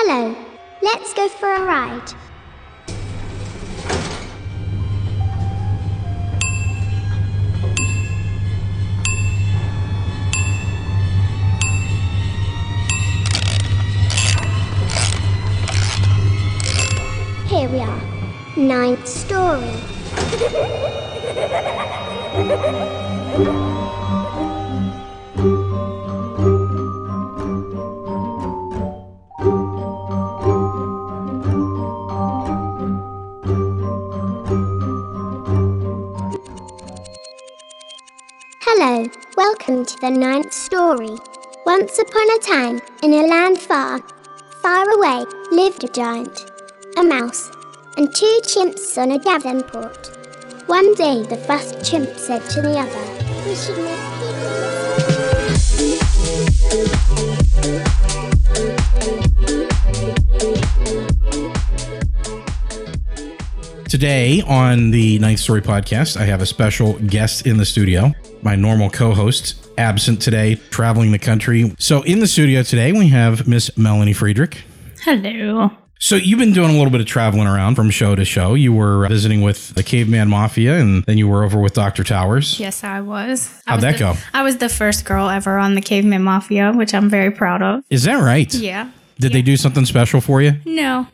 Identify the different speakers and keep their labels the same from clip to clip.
Speaker 1: Hello, let's go for a ride. Here we are, ninth story. welcome to the ninth story. Once upon a time, in a land far, far away, lived a giant, a mouse, and two chimps on a Davenport. One day, the first chimp said to the other, We should make people.
Speaker 2: Today on the Ninth Story podcast, I have a special guest in the studio. My normal co host, absent today, traveling the country. So, in the studio today, we have Miss Melanie Friedrich.
Speaker 3: Hello.
Speaker 2: So, you've been doing a little bit of traveling around from show to show. You were visiting with the Caveman Mafia, and then you were over with Dr. Towers.
Speaker 3: Yes, I was. I
Speaker 2: How'd
Speaker 3: was
Speaker 2: that
Speaker 3: the-
Speaker 2: go?
Speaker 3: I was the first girl ever on the Caveman Mafia, which I'm very proud of.
Speaker 2: Is that right?
Speaker 3: Yeah.
Speaker 2: Did they do something special for you?
Speaker 3: No.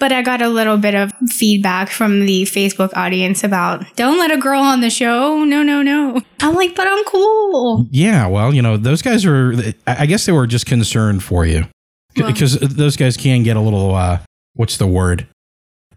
Speaker 3: But I got a little bit of feedback from the Facebook audience about don't let a girl on the show. No, no, no. I'm like, but I'm cool.
Speaker 2: Yeah, well, you know, those guys are, I guess they were just concerned for you.
Speaker 3: Well-
Speaker 2: Because those guys can get a little, uh, what's the word?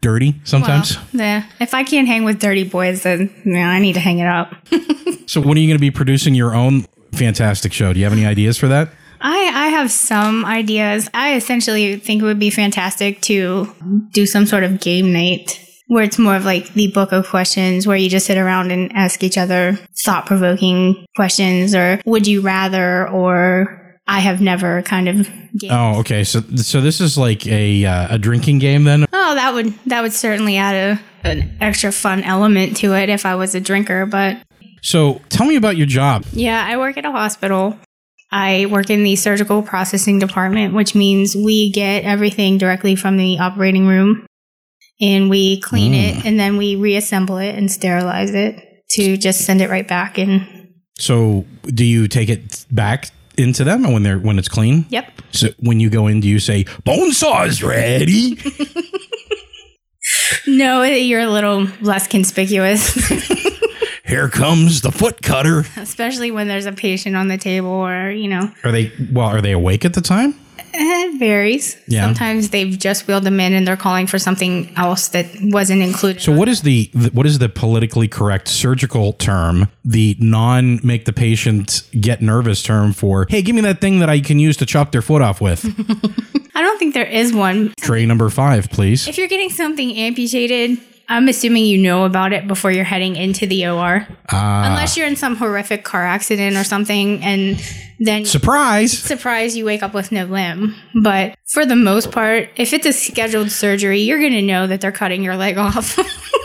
Speaker 2: Dirty sometimes.
Speaker 3: Well, yeah. If I can't hang with dirty boys, then yeah, I need to hang it up.
Speaker 2: So when are you going to be producing your own fantastic show? Do you have any ideas for that?
Speaker 3: I, I have some ideas. I essentially think it would be fantastic to do some sort of game night where it's more of like the book of questions where you just sit around and ask each other thought provoking questions or would you rather or I have never kind of game.
Speaker 2: Oh, okay. So so this is like a uh, a drinking game then.
Speaker 3: Oh, that would that would certainly add a an extra fun element to it if I was a drinker, but
Speaker 2: So tell me about your job.
Speaker 3: Yeah, I work at a hospital. I work in the surgical processing department, which means we get everything directly from the operating room and we clean it mm. and then we reassemble it and sterilize it to just send it right back in.
Speaker 2: So do you take it back into them when they're when it's clean?
Speaker 3: Yep.
Speaker 2: So when you go in, do you say bone saw's ready?
Speaker 3: No, you're a little less conspicuous,
Speaker 2: Here comes the foot cutter.
Speaker 3: especially when there's a patient on the table or, you know,
Speaker 2: Are they well? Are they awake at the time?
Speaker 3: Eh, it varies.
Speaker 2: Yeah.
Speaker 3: Sometimes they've just wheeled them in and they're calling for something else that wasn't included.
Speaker 2: So what is the, the what is the politically correct surgical term? The non make the patient get nervous term for hey, give me that thing that I can use to chop their foot off with.
Speaker 3: I don't think there is one.
Speaker 2: Tray number five, please.
Speaker 3: If you're getting something amputated, I'm assuming you know about it before you're heading into the OR.
Speaker 2: Ah.
Speaker 3: Unless you're in some horrific car accident or something, and then
Speaker 2: Surprise!
Speaker 3: surprise you wake up with no limb. But for the most part, if it's a scheduled surgery, you're going to know that they're cutting your leg off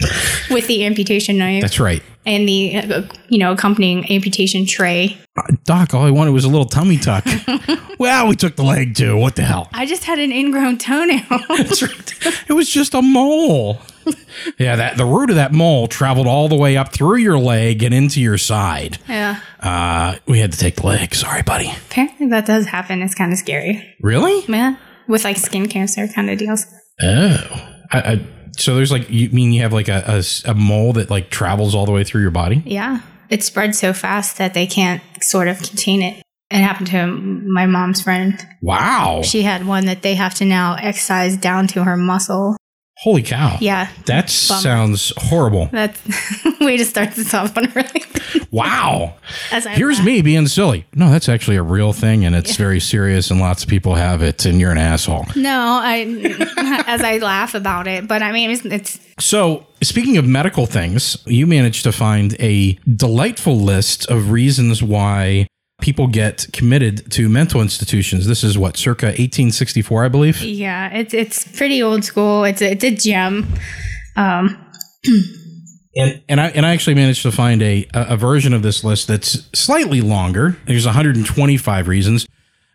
Speaker 3: with the amputation knife
Speaker 2: That's right.
Speaker 3: and the uh, you know accompanying amputation tray.
Speaker 2: Uh, Doc, all I wanted was a little tummy tuck. well, we took the leg too. What the hell?
Speaker 3: I just had an ingrown toenail.
Speaker 2: That's right. It was just a mole. Yeah, that the root of that mole traveled all the way up through your leg and into your side.
Speaker 3: yeah.
Speaker 2: Uh, we had to take the leg. Sorry, buddy.
Speaker 3: Apparently that does happen. It's kind of scary.
Speaker 2: Really?
Speaker 3: Yeah. With like skin cancer kind of deals.
Speaker 2: Oh. I, I, so there's like you mean you have like a a mole that like travels all the way through your body?
Speaker 3: Yeah. It spreads so fast that they can't sort of contain it. It happened to my mom's friend.
Speaker 2: Wow.
Speaker 3: She had one that they have to now excise down to her muscle.
Speaker 2: Holy cow.
Speaker 3: Yeah.
Speaker 2: That
Speaker 3: Bummer.
Speaker 2: sounds horrible.
Speaker 3: That's way to start this off on a really
Speaker 2: Wow.
Speaker 3: as I
Speaker 2: Here's
Speaker 3: laugh.
Speaker 2: me being silly. No, that's actually a real thing and it's very serious and lots of people have it and you're an asshole.
Speaker 3: No, I as I laugh about it, but I mean it's, it's
Speaker 2: So, speaking of medical things, you managed to find a delightful list of reasons why people get committed to mental institutions. This is what, circa 1864, I believe?
Speaker 3: yeah, it's it's pretty old school. It's a, it's a gem. Um,
Speaker 2: And, and I and I actually managed to find a a version of this list that's slightly longer. There's 125 reasons.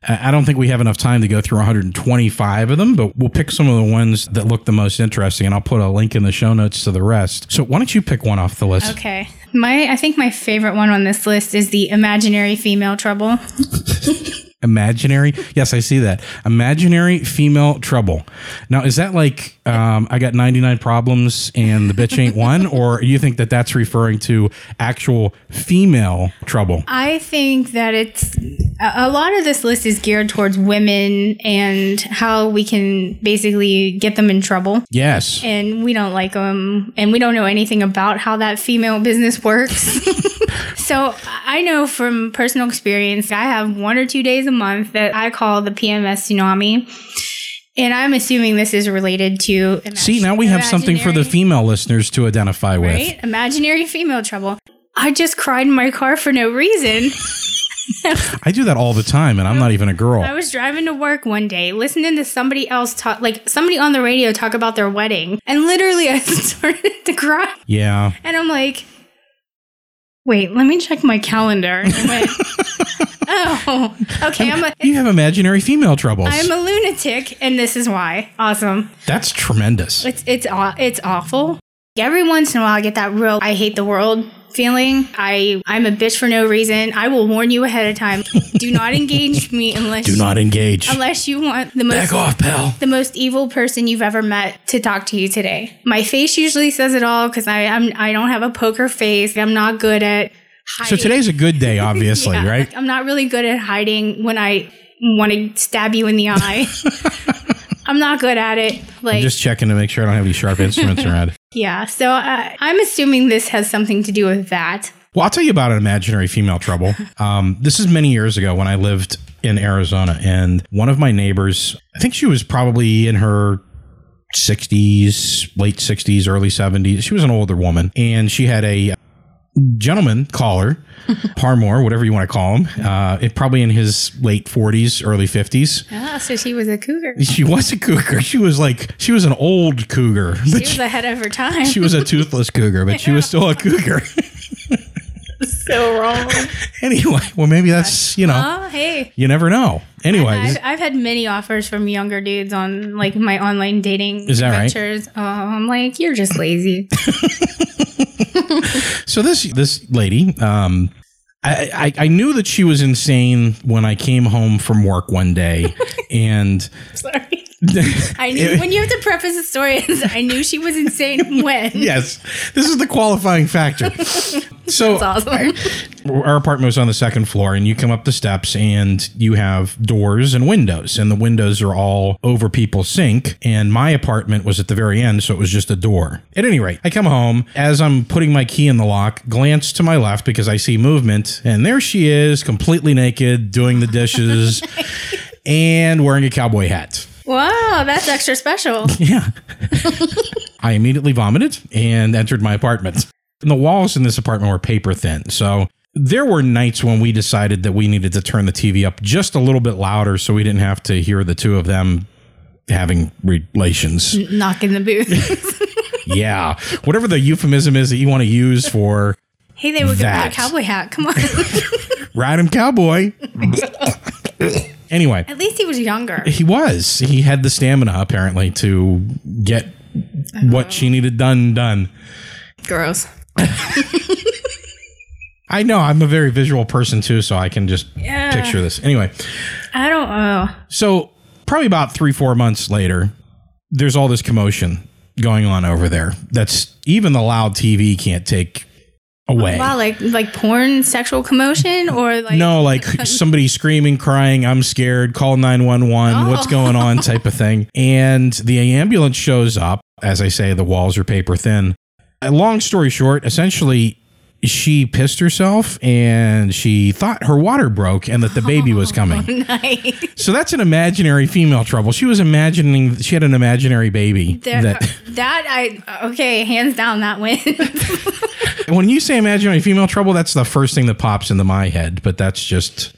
Speaker 2: I don't think we have enough time to go through 125 of them, but we'll pick some of the ones that look the most interesting, and I'll put a link in the show notes to the rest. So why don't you pick one off the list?
Speaker 3: Okay. My I think my favorite one on this list is the imaginary female trouble.
Speaker 2: Imaginary? Yes, I see that. Imaginary female trouble. Now, is that like um, I got 99 problems and the bitch ain't one? or you think that that's referring to actual female trouble?
Speaker 3: I think that it's a a lot of this list is geared towards women and how we can basically get them in trouble.
Speaker 2: Yes.
Speaker 3: And we don't like them, and we don't know anything about how that female business works. so I know from personal experience, I have one or two days a month that I call the PMS tsunami. And I'm assuming this is related to. imag-
Speaker 2: See, now we have something for the female listeners to identify with.
Speaker 3: right? Imaginary female trouble. I just cried in my car for no reason.
Speaker 2: I do that all the time, and I'm not even a girl.
Speaker 3: I was driving to work one day, listening to somebody else talk, like somebody on the radio talk about their wedding, and literally I started to cry.
Speaker 2: Yeah.
Speaker 3: And I'm like, wait, let me check my calendar. Went, oh, okay, I'm a,
Speaker 2: You have imaginary female troubles.
Speaker 3: I'm a lunatic, and this is why. Awesome.
Speaker 2: That's tremendous.
Speaker 3: It's it's it's awful. Every once in a while, I get that real "I hate the world" feeling. I I'm a bitch for no reason. I will warn you ahead of time. Do not engage me unless
Speaker 2: Do not engage.
Speaker 3: unless you want the most
Speaker 2: Back off, pal.
Speaker 3: the most evil person you've ever met to talk to you today. My face usually says it all because I I'm I don't have a poker face. I'm not good at Hiding.
Speaker 2: So today's a good day, obviously,
Speaker 3: Yeah,
Speaker 2: right?
Speaker 3: I'm not really good at hiding when I want to stab you in the eye. I'm not good at it. Like
Speaker 2: Just checking to make sure I don't have any sharp instruments around.
Speaker 3: Yeah, so uh, I'm assuming this has something to do with that.
Speaker 2: Well, I'll tell you about an imaginary female trouble. Um, this is many years ago when I lived in Arizona, and one of my neighbors, I think she was probably in her 60s, late 60s, early 70s. She was an older woman, and she had a gentleman caller, Parmore, whatever you want to call him, uh, it, probably in his late 40s, early 50s.
Speaker 3: Ah, so she was a cougar.
Speaker 2: She was a cougar. She was like, she was an old cougar,
Speaker 3: She was
Speaker 2: she,
Speaker 3: ahead of her time.
Speaker 2: she was a toothless cougar, but she was still a cougar.
Speaker 3: so wrong.
Speaker 2: anyway, well, maybe that's, you know.
Speaker 3: Oh, hey.
Speaker 2: You never know. Anyways,
Speaker 3: I've, I've had many offers from younger dudes on like my online dating
Speaker 2: Is that right?
Speaker 3: adventures. Oh, I'm like, you're just lazy.
Speaker 2: so this this lady, um, I, I I knew that she was insane when I came home from work one day, and
Speaker 3: Sorry. I knew when you have to preface the story, I knew she was insane when.
Speaker 2: yes, this is the qualifying factor. So
Speaker 3: awesome.
Speaker 2: our apartment was on the second floor, and you come up the steps, and you have doors and windows, and the windows are all over people's sink. And my apartment was at the very end, so it was just a door. At any rate, I come home as I'm putting my key in the lock, glance to my left because I see movement, and there she is, completely naked, doing the dishes, and wearing a cowboy hat.
Speaker 3: Wow, that's extra special.
Speaker 2: Yeah. I immediately vomited and entered my apartment. And the walls in this apartment were paper thin. So there were nights when we decided that we needed to turn the TV up just a little bit louder so we didn't have to hear the two of them having relations.
Speaker 3: Knocking the booth.
Speaker 2: yeah. Whatever the euphemism is that you want to use for
Speaker 3: hey, they would get
Speaker 2: That.
Speaker 3: a cowboy hat. Come on.
Speaker 2: Ride him, cowboy. Anyway,
Speaker 3: At least he was younger.
Speaker 2: he was. He had the stamina apparently to get what she needed done done.
Speaker 3: Gross.
Speaker 2: I know I'm a very visual person too, so I can just
Speaker 3: Yeah.
Speaker 2: picture this. Anyway,
Speaker 3: I don't know.
Speaker 2: so probably about three, four months later, there's all this commotion going on over there. That's even the loud TV can't take away.
Speaker 3: Wow, like like porn, sexual commotion, or like
Speaker 2: no, like somebody screaming, crying, I'm scared, call 911, what's
Speaker 3: Oh.
Speaker 2: going on type of thing. And the ambulance shows up. As I say, the walls are paper thin. Uh, Long story short, essentially, she pissed herself and she thought her water broke and that the baby was coming.
Speaker 3: nice.
Speaker 2: So that's an imaginary female trouble. She was imagining she had an imaginary baby.
Speaker 3: There-
Speaker 2: That
Speaker 3: that I okay, hands down that wins.
Speaker 2: When you say imaginary female trouble, that's the first thing that pops into my head. But that's just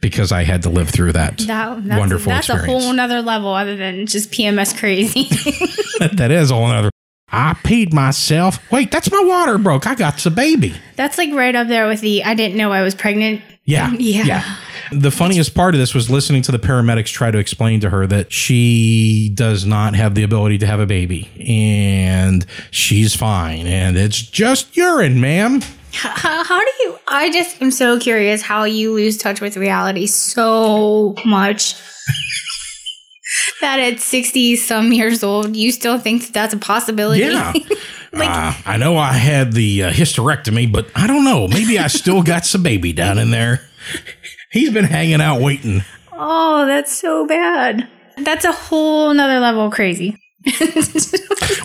Speaker 2: because I had to live through that,
Speaker 3: That, that's
Speaker 2: wonderful
Speaker 3: that's
Speaker 2: experience.
Speaker 3: a whole other level other than just PMS crazy.
Speaker 2: that is a whole other. I peed myself. Wait, that's my water broke. I got the baby.
Speaker 3: that's like right up there with the I didn't know I was pregnant.
Speaker 2: Yeah.
Speaker 3: Yeah, Yeah.
Speaker 2: The funniest part of this was listening to the paramedics try to explain to her that she does not have the ability to have a baby and she's fine and it's just urine, ma'am.
Speaker 3: How, how do you? I just am so curious how you lose touch with reality so much that at 60 some years old, you still think that that's a possibility.
Speaker 2: Yeah. uh, I know I had the uh, hysterectomy, but I don't know. Maybe I still got some baby down in there. He's been hanging out waiting.
Speaker 3: oh, that's so bad. That's a whole nother level of crazy.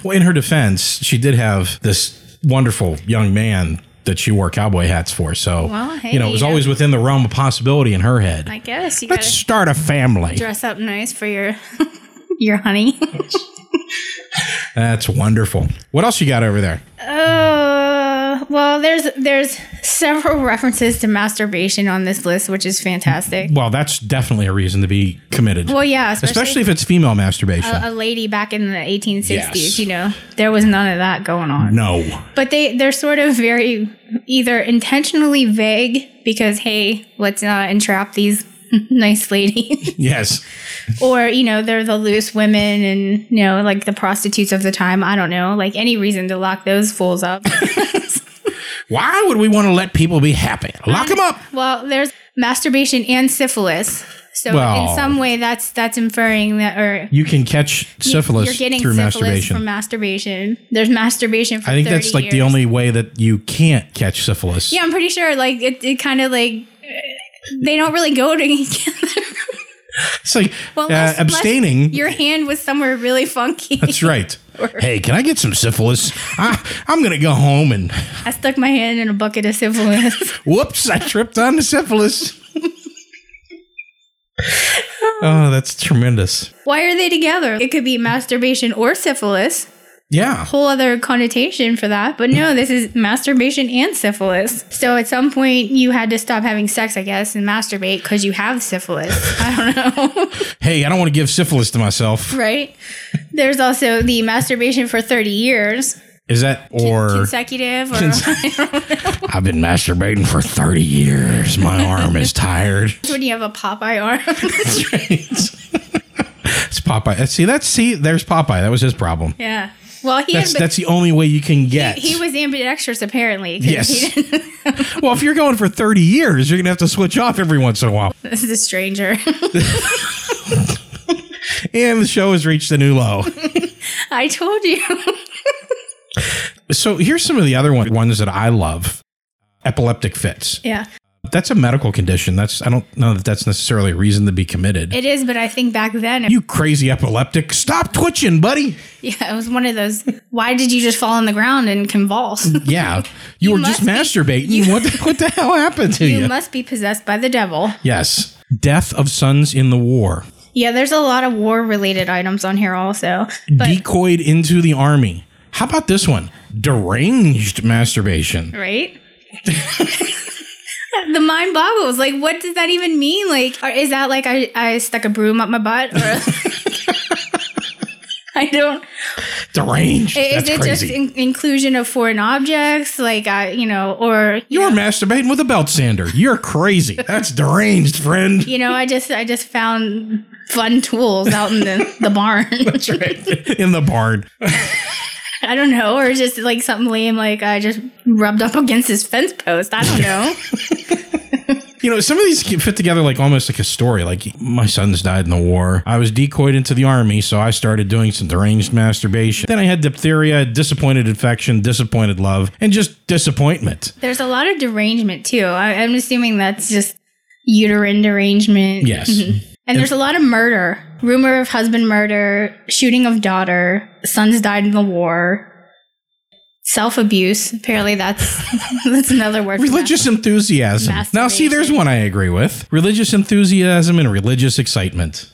Speaker 2: Well, in her defense, she did have this wonderful young man that she wore cowboy hats for. So,
Speaker 3: Well, hey,
Speaker 2: you know, it was
Speaker 3: yeah.
Speaker 2: always within the realm of possibility in her head.
Speaker 3: I guess you
Speaker 2: Let's start a family.
Speaker 3: dress up nice for your your honey.
Speaker 2: That's wonderful. What else you got over there?
Speaker 3: Uh, well, there's there's several references to masturbation on this list, which is fantastic.
Speaker 2: Well, that's definitely a reason to be committed.
Speaker 3: Well, yeah, especially,
Speaker 2: especially if it's female masturbation.
Speaker 3: a, a lady back in the 1860s.
Speaker 2: Yes.
Speaker 3: You know, there was none of that going on.
Speaker 2: no.
Speaker 3: But they they're sort of very either intentionally vague because hey, let's uh, entrap these nice ladies,
Speaker 2: Yes.
Speaker 3: or you know they're the loose women and you know like the prostitutes of the time. I don't know, like any reason to lock those fools up.
Speaker 2: Why would we want to let people be happy? Lock them up.
Speaker 3: Well, there's masturbation and syphilis. So
Speaker 2: Well-
Speaker 3: in some way, that's that's inferring that, or
Speaker 2: You can catch syphilis
Speaker 3: you're getting
Speaker 2: through
Speaker 3: syphilis
Speaker 2: masturbation.
Speaker 3: from masturbation. There's masturbation. For
Speaker 2: I think that's like the only way that you can't catch syphilis.
Speaker 3: Yeah, I'm pretty sure. Like it, it kind of like they don't really go together.
Speaker 2: It's like
Speaker 3: Well,
Speaker 2: uh, abstaining.
Speaker 3: Your hand was somewhere really funky.
Speaker 2: That's right. hey, can I get some syphilis? I, I'm going to go home and
Speaker 3: I stuck my hand in a bucket of syphilis.
Speaker 2: whoops, I tripped on the syphilis. oh, that's tremendous.
Speaker 3: Why are they together? It could be masturbation or syphilis.
Speaker 2: Yeah.
Speaker 3: whole other connotation for that. But no, this is masturbation and syphilis. So at some point you had to stop having sex, I guess, and masturbate because you have syphilis. I don't know.
Speaker 2: Hey, I don't want to give syphilis to myself.
Speaker 3: right? There's also the masturbation for 30 years
Speaker 2: Is that or
Speaker 3: consecutive or
Speaker 2: I've been masturbating for 30 years. My arm is tired.
Speaker 3: when you have a Popeye arm.
Speaker 2: That's right. it's Popeye. See, that's see, there's Popeye. That was his problem.
Speaker 3: yeah. Well, he
Speaker 2: That's
Speaker 3: had,
Speaker 2: that's the only way you can get.
Speaker 3: he was ambidextrous apparently.
Speaker 2: Yes. well, if you're going for 30 years, you're gonna have to switch off every once in a while.
Speaker 3: this is a stranger.
Speaker 2: And the show has reached a new low.
Speaker 3: I told you.
Speaker 2: so here's some of the other one, ones that I love. Epileptic fits.
Speaker 3: yeah.
Speaker 2: That's a medical condition. That's I don't know that that's necessarily a reason to be committed.
Speaker 3: It is, but I think back then
Speaker 2: you crazy epileptic, stop twitching, buddy.
Speaker 3: Yeah, it was one of those. Why did you just fall on the ground and convulse?
Speaker 2: Yeah, you,
Speaker 3: You
Speaker 2: were just
Speaker 3: be-
Speaker 2: masturbating. what the, what the hell happened to you?
Speaker 3: you must be possessed by the devil.
Speaker 2: yes, death of sons in the war,
Speaker 3: Yeah, there's a lot of war related items on here also. But
Speaker 2: decoyed into the army. How about this one? Deranged masturbation.
Speaker 3: right? the mind boggles. Like, what does that even mean? Like, or is that like I, I stuck a broom up my butt? Or I don't.
Speaker 2: Deranged.
Speaker 3: Is
Speaker 2: That's
Speaker 3: it just
Speaker 2: crazy.
Speaker 3: in- inclusion of foreign objects? Like, I, you know, or you
Speaker 2: You're
Speaker 3: know,
Speaker 2: masturbating with a belt sander. You're crazy. That's deranged, friend.
Speaker 3: you know, I just I just found fun tools out in the, the barn.
Speaker 2: That's right. In the barn.
Speaker 3: I don't know, or just like something lame, like I just rubbed up against his fence post. I don't know.
Speaker 2: You know, some of these get fit together like almost like a story. Like my sons died in the war. I was decoyed into the army, so I started doing some deranged masturbation. Then I had diphtheria, disappointed infection, disappointed love, and just disappointment.
Speaker 3: There's a lot of derangement too. I, I'm assuming that's just uterine derangement.
Speaker 2: Yes.
Speaker 3: And there's a lot of murder. Rumor of husband murder, shooting of daughter, sons died in the war. Self abuse. Apparently, that's that's another word. for.
Speaker 2: Religious enthusiasm. Now, see, there's one I agree with religious enthusiasm and religious excitement.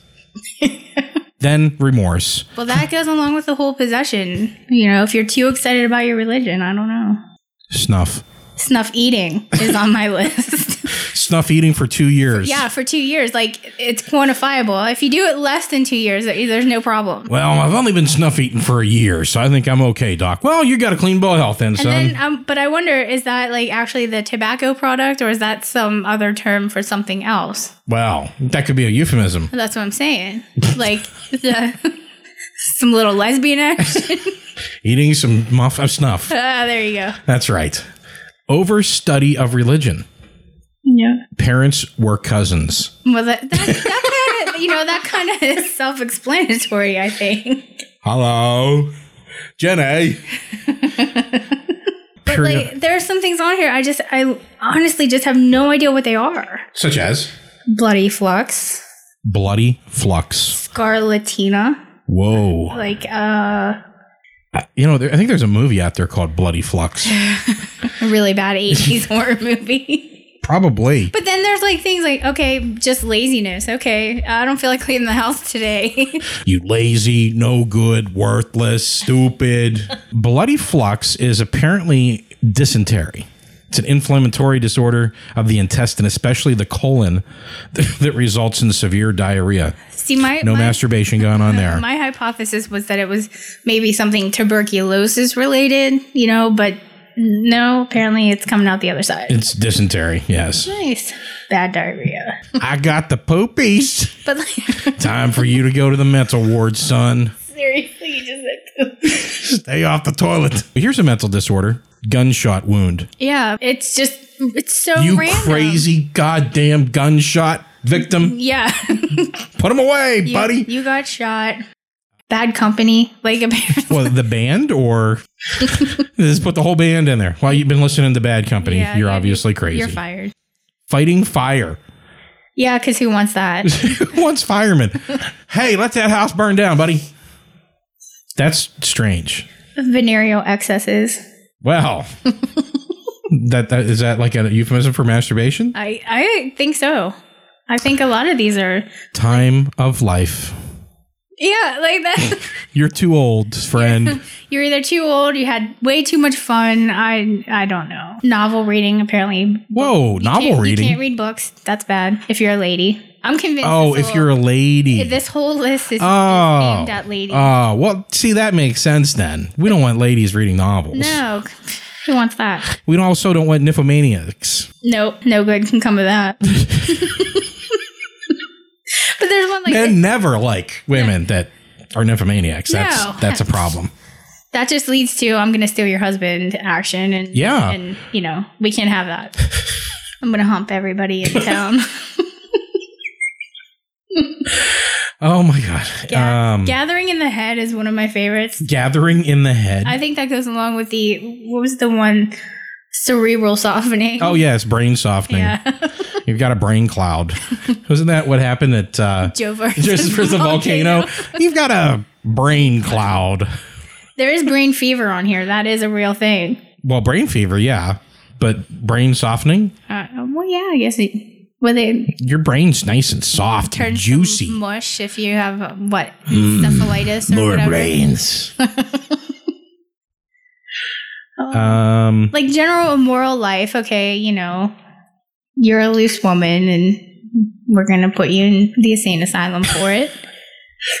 Speaker 2: then remorse.
Speaker 3: Well, that goes along with the whole possession. You know, if you're too excited about your religion, I don't know.
Speaker 2: Snuff.
Speaker 3: Snuff eating is on my list.
Speaker 2: Snuff eating for two years.
Speaker 3: Yeah, for two years. Like it's quantifiable. If you do it less than two years, there's no problem.
Speaker 2: Well, I've only been snuff eating for a year, so I think I'm okay, Doc. Well, you got a clean bill of health then,
Speaker 3: And
Speaker 2: son.
Speaker 3: then, um, but I wonder, is that like actually the tobacco product, or is that some other term for something else?
Speaker 2: well, that could be a euphemism.
Speaker 3: That's what I'm saying. Like the, some little lesbian action.
Speaker 2: Eating some muff of snuff.
Speaker 3: ah, there you go.
Speaker 2: That's right. Overstudy of religion.
Speaker 3: Yeah.
Speaker 2: Parents were cousins.
Speaker 3: Well, that that, that kind of you know that kind of is self-explanatory. I think.
Speaker 2: Hello, Jenny.
Speaker 3: But like, there are some things on here. I just, I honestly just have no idea what they are.
Speaker 2: Such as
Speaker 3: Bloody flux,
Speaker 2: bloody flux.
Speaker 3: scarlatina,
Speaker 2: Whoa.
Speaker 3: like uh,
Speaker 2: You know, there, I think there's a movie out there called Bloody Flux.
Speaker 3: a really bad '80s horror movie.
Speaker 2: Probably.
Speaker 3: But then there's like things like, okay, just laziness. Okay, I don't feel like cleaning the house today.
Speaker 2: You lazy, no good, worthless, stupid. Bloody flux is apparently dysentery. It's an inflammatory disorder of the intestine, especially the colon, that results in severe diarrhea.
Speaker 3: See, my
Speaker 2: No
Speaker 3: my,
Speaker 2: masturbation going on there.
Speaker 3: my hypothesis was that it was maybe something tuberculosis related, you know, but no, apparently it's coming out the other side.
Speaker 2: It's dysentery, yes.
Speaker 3: Nice. Bad diarrhea.
Speaker 2: I got the poopies.
Speaker 3: But like,
Speaker 2: Time for you to go to the mental ward, son.
Speaker 3: seriously, you just said poop.
Speaker 2: Stay off the toilet. Here's a mental disorder gunshot wound.
Speaker 3: Yeah, it's just, it's so
Speaker 2: You
Speaker 3: random.
Speaker 2: crazy goddamn gunshot victim.
Speaker 3: Yeah.
Speaker 2: Put him away, buddy.
Speaker 3: You got shot. Bad company. Like, apparently.
Speaker 2: Well, the band or just put the whole band in there. Well, you've been listening to Bad Company.
Speaker 3: Yeah,
Speaker 2: you're obviously crazy.
Speaker 3: You're fired.
Speaker 2: Fighting fire.
Speaker 3: Yeah, because who wants that?
Speaker 2: Who wants firemen? hey, let that house burn down, buddy. That's strange.
Speaker 3: Venereal excesses.
Speaker 2: Well, that, that is that like a euphemism for masturbation?
Speaker 3: I, I think so. I think a lot of these are.
Speaker 2: Time of life.
Speaker 3: Yeah, like that.
Speaker 2: You're too old, friend.
Speaker 3: You're either too old, you had way too much fun. I I don't know. Novel reading apparently.
Speaker 2: Whoa, novel
Speaker 3: Can't- You can't read books. That's bad. If you're a lady, I'm convinced.
Speaker 2: Oh, if you're a lady.
Speaker 3: this whole list is, is
Speaker 2: Oh,
Speaker 3: aimed at ladies.
Speaker 2: oh, well, see, that makes sense then. We don't want ladies reading novels.
Speaker 3: no, who wants that?
Speaker 2: We also don't want nymphomaniacs.
Speaker 3: Nope, no good can come of that. like
Speaker 2: Men never like women that are nymphomaniacs. That's
Speaker 3: No.
Speaker 2: that's a problem.
Speaker 3: that just leads to I'm gonna steal your husband action and
Speaker 2: Yeah.
Speaker 3: and you know we can't have that. I'm gonna hump everybody in town.
Speaker 2: Oh my god.
Speaker 3: Ga-
Speaker 2: um,
Speaker 3: Gathering in the head is one of my favorites.
Speaker 2: gathering in the head.
Speaker 3: I think that goes along with the what was the one cerebral softening.
Speaker 2: oh yes, brain softening.
Speaker 3: yeah,
Speaker 2: You've got a brain cloud. Wasn't that what happened at uh,
Speaker 3: Joe versus,
Speaker 2: just for the volcano? You've got a brain cloud.
Speaker 3: There is brain fever on here. That is a real thing.
Speaker 2: Well, brain fever, yeah, but brain softening.
Speaker 3: Uh, well, yeah, I guess it. Well, they
Speaker 2: Your brain's nice and soft,
Speaker 3: turn
Speaker 2: and juicy.
Speaker 3: mush if you have uh, what encephalitis or whatever.
Speaker 2: brains. Um,
Speaker 3: like general moral life. Okay, you know, you're a loose woman, and we're gonna put you in the insane asylum for it.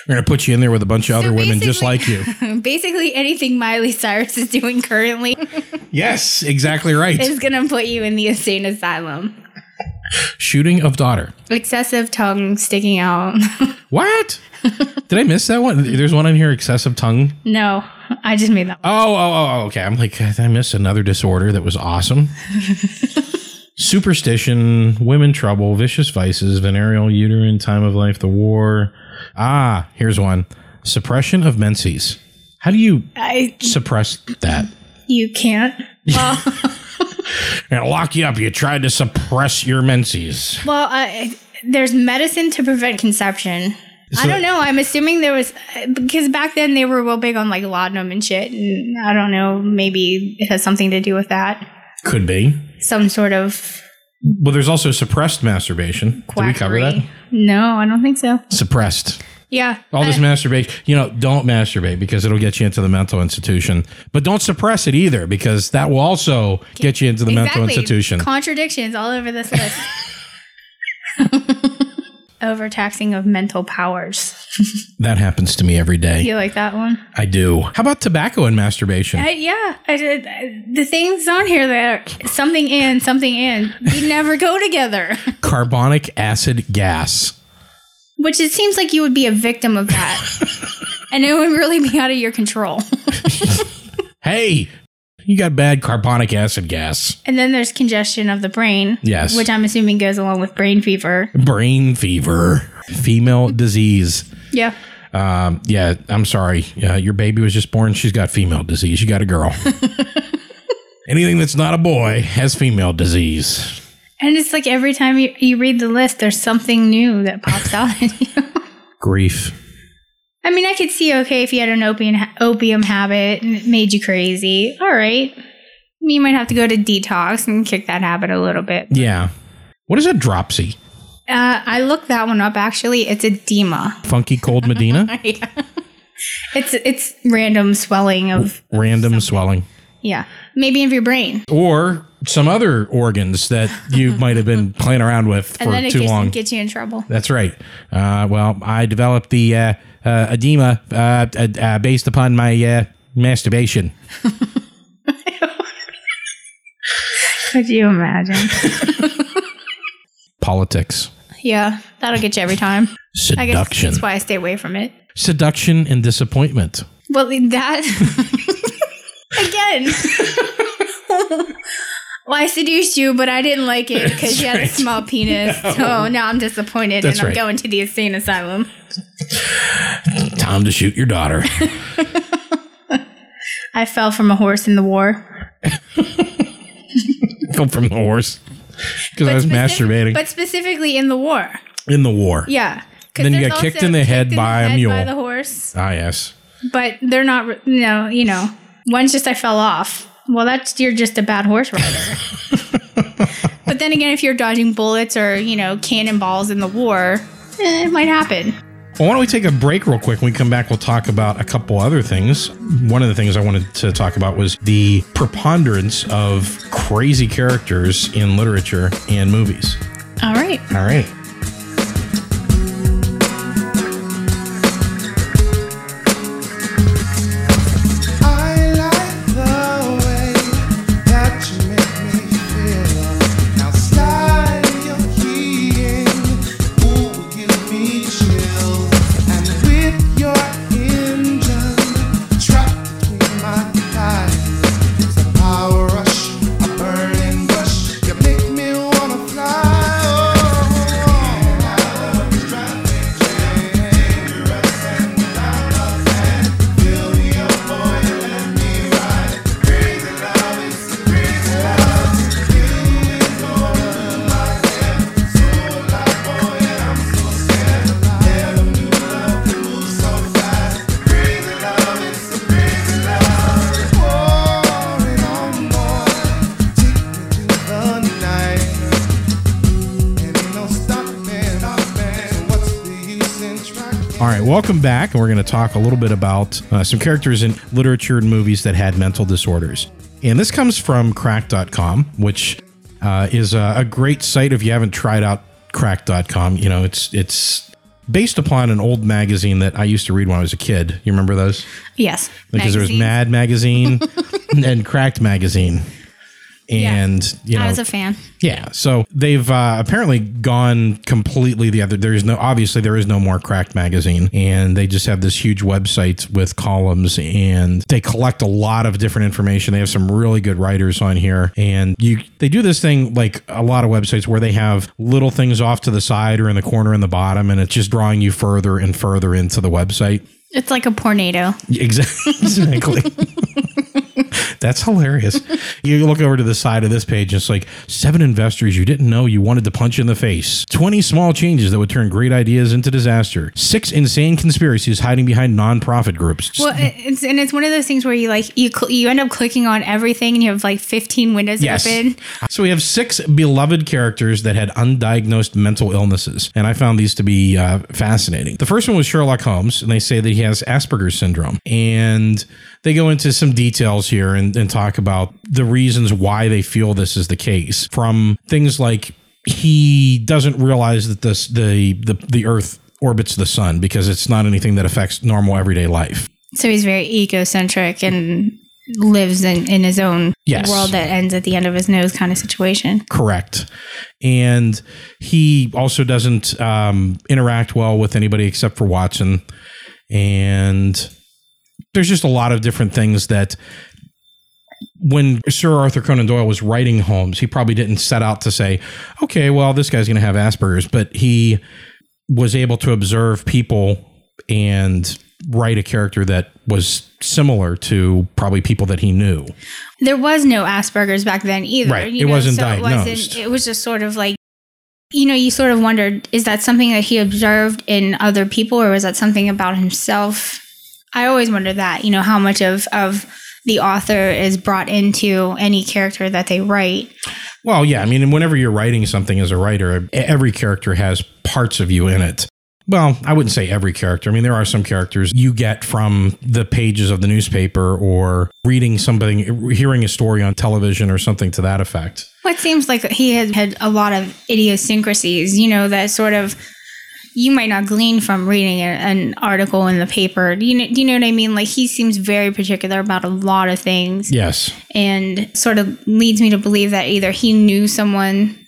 Speaker 2: we're gonna put you in there with a bunch of
Speaker 3: So
Speaker 2: other women just like you.
Speaker 3: Basically, anything Miley Cyrus is doing currently
Speaker 2: Yes, exactly right.
Speaker 3: is gonna put you in the insane asylum.
Speaker 2: Shooting of daughter.
Speaker 3: Excessive tongue sticking out.
Speaker 2: What? Did I miss that one? There's one in here. Excessive tongue.
Speaker 3: no, I just made that.
Speaker 2: Oh, oh, oh, oh, okay. I'm like, did I miss another disorder that was awesome? Superstition, women trouble, vicious vices, venereal uterine, time of life, the war. Ah, here's one. Suppression of menses. How do you
Speaker 3: I
Speaker 2: suppress that?
Speaker 3: you can't. Well,
Speaker 2: They're lock you up. You tried to suppress your menses.
Speaker 3: well, I, there's medicine to prevent conception. I don't know. I'm assuming there was because back then they were real big on like laudanum and shit, and I don't know. Maybe it has something to do with that.
Speaker 2: Could be.
Speaker 3: Some sort of
Speaker 2: Well, there's also suppressed masturbation. Did we cover that?
Speaker 3: No, I don't think so.
Speaker 2: Suppressed.
Speaker 3: Yeah,
Speaker 2: All this masturbation, you know, don't masturbate because it'll get you into the mental institution. But don't suppress it either because that will also get you into the mental institution.
Speaker 3: Contradictions all over this list. Overtaxing of mental powers.
Speaker 2: That happens to me every day.
Speaker 3: You like that one?
Speaker 2: I do. How about tobacco and masturbation?
Speaker 3: Uh, yeah, I did, the things on here that are something in, something in, they never go together.
Speaker 2: Carbonic acid gas.
Speaker 3: Which it seems like you would be a victim of that. and it would really be out of your control.
Speaker 2: Hey, you got bad carbonic acid gas.
Speaker 3: And then there's congestion of the brain.
Speaker 2: Yes.
Speaker 3: Which I'm assuming goes along with brain fever.
Speaker 2: Brain fever. Female disease.
Speaker 3: Yeah.
Speaker 2: Um, yeah, I'm sorry. Yeah, your baby was just born. She's got female disease. You got a girl. Anything that's not a boy has female disease.
Speaker 3: And it's like every time you, you read the list, there's something new that pops out at you.
Speaker 2: Grief.
Speaker 3: I mean, I could see okay if you had an opium opium habit and it made you crazy. All right, you might have to go to detox and kick that habit a little bit.
Speaker 2: Yeah. What is a dropsy?
Speaker 3: Uh, I looked that one up. Actually, it's edema.
Speaker 2: Funky cold Medina?
Speaker 3: yeah. It's it's random swelling of
Speaker 2: Random swelling.
Speaker 3: Yeah, maybe of your brain,
Speaker 2: Or some other organs that you might have been playing around with
Speaker 3: and
Speaker 2: for
Speaker 3: then it
Speaker 2: too
Speaker 3: gets,
Speaker 2: long.
Speaker 3: gets you in trouble.
Speaker 2: That's right. Uh, well, I developed the uh, uh, edema uh, uh, uh, based upon my uh, masturbation.
Speaker 3: Could you imagine?
Speaker 2: Politics.
Speaker 3: yeah, that'll get you every time. I guess
Speaker 2: Seduction.
Speaker 3: that's why I stay away from it.
Speaker 2: Seduction and disappointment.
Speaker 3: Well, that again. well, I seduced you, but I didn't like it because you had a small penis. So now I'm disappointed,
Speaker 2: That's
Speaker 3: and I'm
Speaker 2: right.
Speaker 3: going to the insane asylum.
Speaker 2: Time to shoot your daughter.
Speaker 3: I fell from a horse in the war.
Speaker 2: Fell from the horse. Because I was
Speaker 3: Specific-
Speaker 2: masturbating
Speaker 3: but specifically in the war.
Speaker 2: in the war.
Speaker 3: Yeah.
Speaker 2: Then you got kicked in the head by a mule.
Speaker 3: By the horse,
Speaker 2: Ah, yes.
Speaker 3: but they're not. re- No, you know, one's just I fell off. Well, that's you're just a bad horse rider. but then again, if you're dodging bullets or you know cannonballs in the war, eh, it might happen.
Speaker 2: Well, why don't we take a break real quick? When we come back, we'll talk about a couple other things. One of the things I wanted to talk about was the preponderance of crazy characters in literature and movies.
Speaker 3: All right.
Speaker 2: All right.
Speaker 4: All
Speaker 2: right, welcome back. And we're going to talk a little bit about uh, some characters in literature and movies that had mental disorders. And this comes from cracked.com, which uh, is a, a great site if you haven't tried out cracked.com. You know, it's it's based upon an old magazine that I used to read when I was a kid. You remember those?
Speaker 3: Yes.
Speaker 2: Because there was Mad Magazine and Cracked Magazine. And, you know,
Speaker 3: I was a fan.
Speaker 2: yeah, so they've uh, apparently gone completely the other. There is no obviously there is no more Cracked magazine, and they just have this huge website with columns, and they collect a lot of different information. They have some really good writers on here, and you they do this thing like a lot of websites where they have little things off to the side or in the corner in the bottom, and it's just drawing you further and further into the website.
Speaker 3: It's like a tornado.
Speaker 2: Exactly. That's hilarious. You look over to the side of this page, it's like seven investors you didn't know you wanted to punch in the face. 20 small changes that would turn great ideas into disaster. Six insane conspiracies hiding behind nonprofit groups.
Speaker 3: Well, it's and it's one of those things where you like you cl- you end up clicking on everything and you have like 15 windows
Speaker 2: Yes.
Speaker 3: open.
Speaker 2: So we have six beloved characters that had undiagnosed mental illnesses, and I found these to be uh, fascinating. The first one was Sherlock Holmes, and they say that he has Asperger's syndrome, and they go into some details here and, and talk about the reasons why they feel this is the case, from things like he doesn't realize that this the the the Earth orbits the sun because it's not anything that affects normal everyday life.
Speaker 3: So he's very egocentric and lives in, in his own
Speaker 2: Yes.
Speaker 3: world that ends at the end of his nose kind of situation.
Speaker 2: Correct. And he also doesn't um, interact well with anybody except for Watson. And there's just a lot of different things that when Sir Arthur Conan Doyle was writing Holmes, he probably didn't set out to say, okay, well, this guy's going to have Asperger's, but he was able to observe people and write a character that was similar to probably people that he knew.
Speaker 3: There was no Asperger's back then either.
Speaker 2: Right. It wasn't
Speaker 3: It,
Speaker 2: diagnosed.
Speaker 3: wasn't, it was just sort of like, you know, you sort of wondered, is that something that he observed in other people or was that something about himself? I always wonder that, you know, how much of, of the author is brought into any character that they write.
Speaker 2: Well, yeah. I mean, whenever you're writing something as a writer, every character has parts of you in it. Well, I wouldn't say every character. I mean, there are some characters you get from the pages of the newspaper or reading something, hearing a story on television or something to that effect.
Speaker 3: Well, it seems like he has had a lot of idiosyncrasies, you know, that sort of you might not glean from reading an article in the paper. Do you know, do you know what I mean? Like he seems very particular about a lot of things,
Speaker 2: Yes.
Speaker 3: and sort of leads me to believe that either he knew someone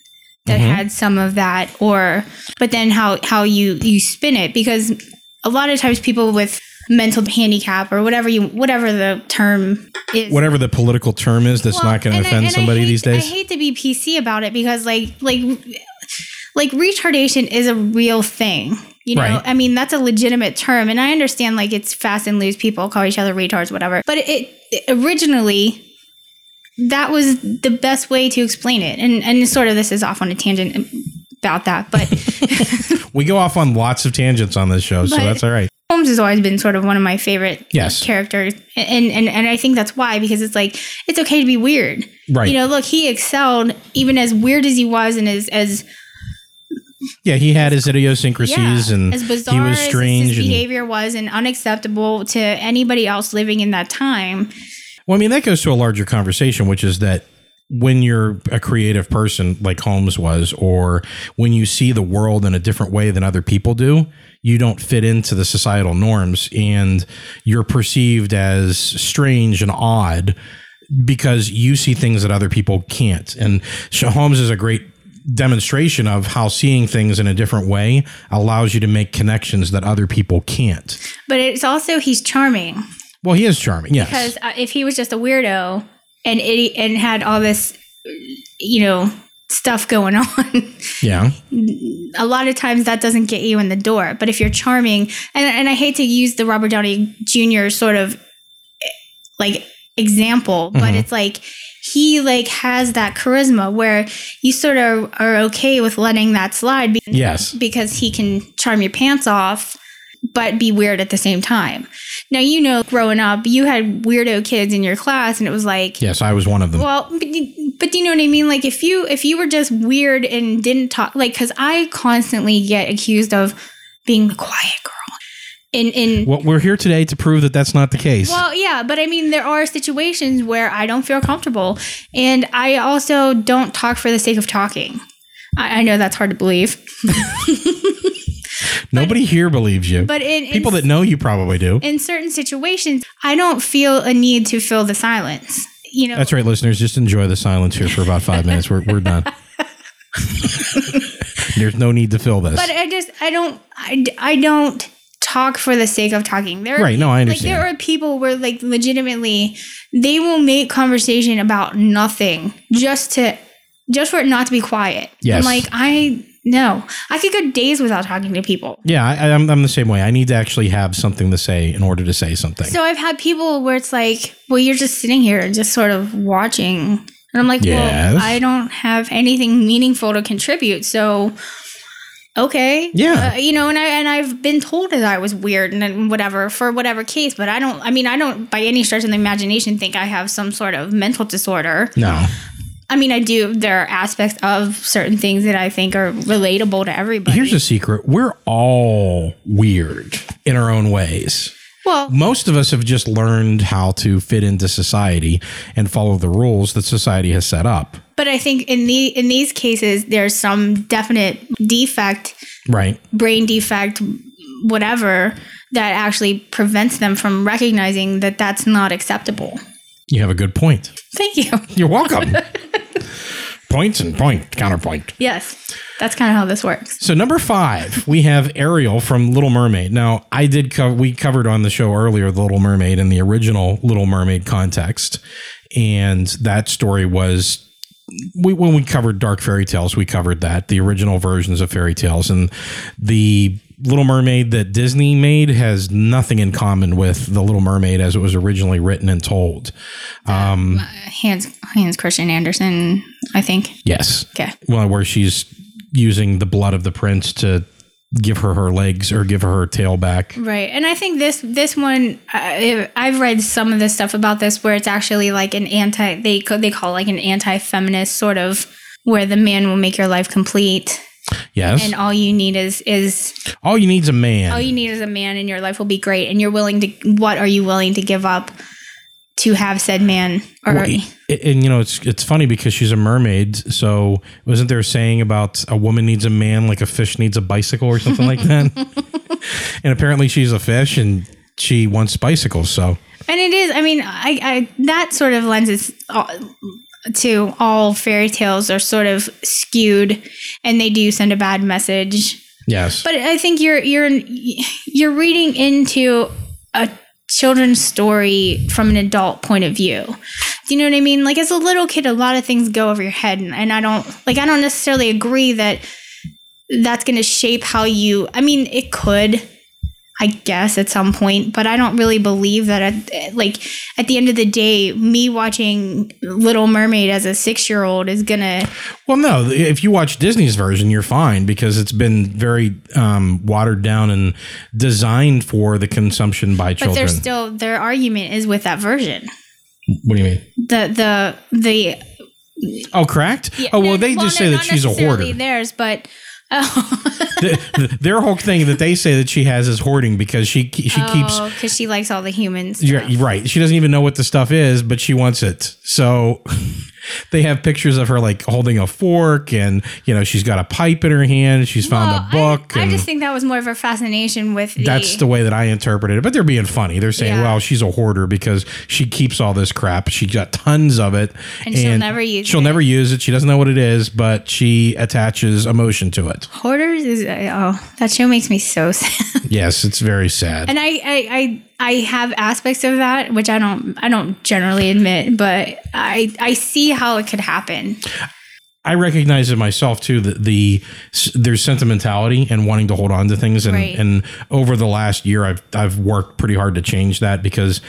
Speaker 3: that mm-hmm. had some of that, or but then how how you you spin it because a lot of times people with mental handicap or whatever you whatever the term is
Speaker 2: Whatever the political term is that's
Speaker 3: well,
Speaker 2: not going to offend
Speaker 3: I
Speaker 2: somebody
Speaker 3: hate-
Speaker 2: these days.
Speaker 3: I hate to be PC about it because like like like retardation is a real thing. You know,
Speaker 2: Right.
Speaker 3: I mean that's a legitimate term, and I understand like it's fast and loose. People call each other retards, whatever. But it, it originally that was the best way to explain it, and and sort of this is off on a tangent about that, but
Speaker 2: we go off on lots of tangents on this show, so that's all right.
Speaker 3: Holmes has always been sort of one of my favorite
Speaker 2: Yes.
Speaker 3: characters, and, and and I think that's why because it's like it's okay to be weird,
Speaker 2: Right.
Speaker 3: You know, look, he excelled even as weird as he was, and as as
Speaker 2: Yeah, he had his idiosyncrasies
Speaker 3: yeah,
Speaker 2: and
Speaker 3: as bizarre
Speaker 2: he was
Speaker 3: as
Speaker 2: strange.
Speaker 3: his
Speaker 2: and,
Speaker 3: behavior was, and unacceptable to anybody else living in that time.
Speaker 2: Well, I mean, that goes to a larger conversation, which is that when you're a creative person like Holmes was, or when you see the world in a different way than other people do, you don't fit into the societal norms and you're perceived as strange and odd because you see things that other people can't. And Holmes is a great demonstration of how seeing things in a different way allows you to make connections that other people can't.
Speaker 3: But it's also he's charming
Speaker 2: Well, he is charming, yes.
Speaker 3: because uh, if he was just a weirdo and it, and had all this, you know, stuff going on.
Speaker 2: yeah.
Speaker 3: a lot of times that doesn't get you in the door. But if you're charming, and, and I hate to use the Robert Downey Jr. sort of eh, like example, but it's like he like has that charisma where you sort of are okay with letting that slide be-
Speaker 2: Yes.
Speaker 3: because he can charm your pants off but be weird at the same time. Now you know growing up you had weirdo kids in your class and it was like
Speaker 2: Yes, I was one of them.
Speaker 3: well, but, but do you know what I mean? Like if you if you were just weird and didn't talk, like because I constantly get accused of being the quiet girl. In in
Speaker 2: Well, we're here today to prove that that's not the case.
Speaker 3: well, yeah, but I mean there are situations where I don't feel comfortable, and I also don't talk for the sake of talking. I, I know that's hard to believe,
Speaker 2: Nobody here believes you.
Speaker 3: but in, in
Speaker 2: People that know you probably do.
Speaker 3: in certain situations, I don't feel a need to fill the silence. You know,
Speaker 2: That's right, listeners. Just enjoy the silence here for about five minutes. We're, we're done. There's no need to fill this.
Speaker 3: But I just I don't I, I don't talk for the sake of talking. There are
Speaker 2: Right, no, I understand.
Speaker 3: Like there are people where like legitimately they will make conversation about nothing just to just for it not to be quiet.
Speaker 2: Yes.
Speaker 3: I'm like I no. I could go days without talking to people.
Speaker 2: yeah, I, I'm, I'm the same way. I need to actually have something to say in order to say something.
Speaker 3: So I've had people where it's like, well, you're just sitting here and just sort of watching. And I'm like,
Speaker 2: Yes.
Speaker 3: well, I don't have anything meaningful to contribute. So, okay.
Speaker 2: Yeah.
Speaker 3: Uh, you know, and, I, and I've been told that I was weird and whatever for whatever case, but I don't, I mean, I don't by any stretch of the imagination think I have some sort of mental disorder.
Speaker 2: no.
Speaker 3: I mean, I do. There are aspects of certain things that I think are relatable to everybody.
Speaker 2: Here's a secret we're all weird in our own ways.
Speaker 3: well,
Speaker 2: Most of us have just learned how to fit into society and follow the rules that society has set up.
Speaker 3: But I think in the in these cases, there's some definite defect,
Speaker 2: Right.
Speaker 3: brain defect, whatever, that actually prevents them from recognizing that that's not acceptable.
Speaker 2: You have a good point.
Speaker 3: Thank you.
Speaker 2: You're welcome. Points and point, counterpoint.
Speaker 3: Yes, that's kind of how this works.
Speaker 2: So number five, we have Ariel from Little Mermaid. Now, I did co- we covered on the show earlier the Little Mermaid in the original Little Mermaid context, and that story was we when we covered dark fairy tales, we covered that the original versions of fairy tales, and the Little Mermaid that Disney made has nothing in common with the Little Mermaid as it was originally written and told. Um,
Speaker 3: Hans Hans Christian Andersen, I think.
Speaker 2: yes,
Speaker 3: Okay.
Speaker 2: well, where she's using the blood of the prince to give her her legs or give her her tail back.
Speaker 3: Right, and I think this this one I, I've read some of the stuff about this where it's actually like an anti they they call it like an anti feminist sort of where the man will make your life complete
Speaker 2: Yes.
Speaker 3: and all you need is is
Speaker 2: all you need is a man.
Speaker 3: all you need is a man and your life will be great and you're willing to what are you willing to give up to have said man or
Speaker 2: Well, and, and, you know it's it's funny because she's a mermaid. So wasn't there a saying about a woman needs a man like a fish needs a bicycle or something like that? and apparently she's a fish and she wants bicycles. So
Speaker 3: And it is. I mean, I, I that sort of lends its, uh, to all fairy tales are sort of skewed, and they do send a bad message.
Speaker 2: yes,
Speaker 3: But I think you're you're you're reading into a children's story from an adult point of view. Do you know what I mean? Like as a little kid, a lot of things go over your head, and, and I don't like. I don't necessarily agree that that's going to shape how you. I mean, it could. I guess at some point, but I don't really believe that. At, like at the end of the day, me watching Little Mermaid as a six-year-old is gonna
Speaker 2: well, no. If you watch Disney's version, you're fine because it's been very um, watered down and designed for the consumption by children.
Speaker 3: But there's still their argument is with that version.
Speaker 2: what do you mean?
Speaker 3: The the the
Speaker 2: Oh, cracked.
Speaker 3: yeah,
Speaker 2: oh well,
Speaker 3: no-
Speaker 2: they just say that she's a hoarder.
Speaker 3: Theirs, but oh,
Speaker 2: The- the- their whole thing that they say that she has is hoarding because she she keeps oh,
Speaker 3: because she likes all the humans.
Speaker 2: Right. She doesn't even know what the stuff is, but she wants it. So they have pictures of her like holding a fork and you know she's got a pipe in her hand. She's found a book
Speaker 3: I, I just think that was more of a fascination with the.
Speaker 2: that's the way that I interpreted it. But they're being funny. They're saying,
Speaker 3: Yeah.
Speaker 2: "Well, she's a hoarder because she keeps all this crap. She got tons of it,
Speaker 3: And she'll never use
Speaker 2: She'll
Speaker 3: it."
Speaker 2: never use it. She doesn't know what it is, but she attaches emotion to it.
Speaker 3: hoarders is uh, oh that show makes me so sad.
Speaker 2: Yes, it's very sad.
Speaker 3: and I, I I I have aspects of that which I don't I don't generally admit, but I I see how it could happen.
Speaker 2: I recognize it myself too that the there's sentimentality and wanting to hold on to things and
Speaker 3: Right.
Speaker 2: and over the last year I've I've worked pretty hard to change that because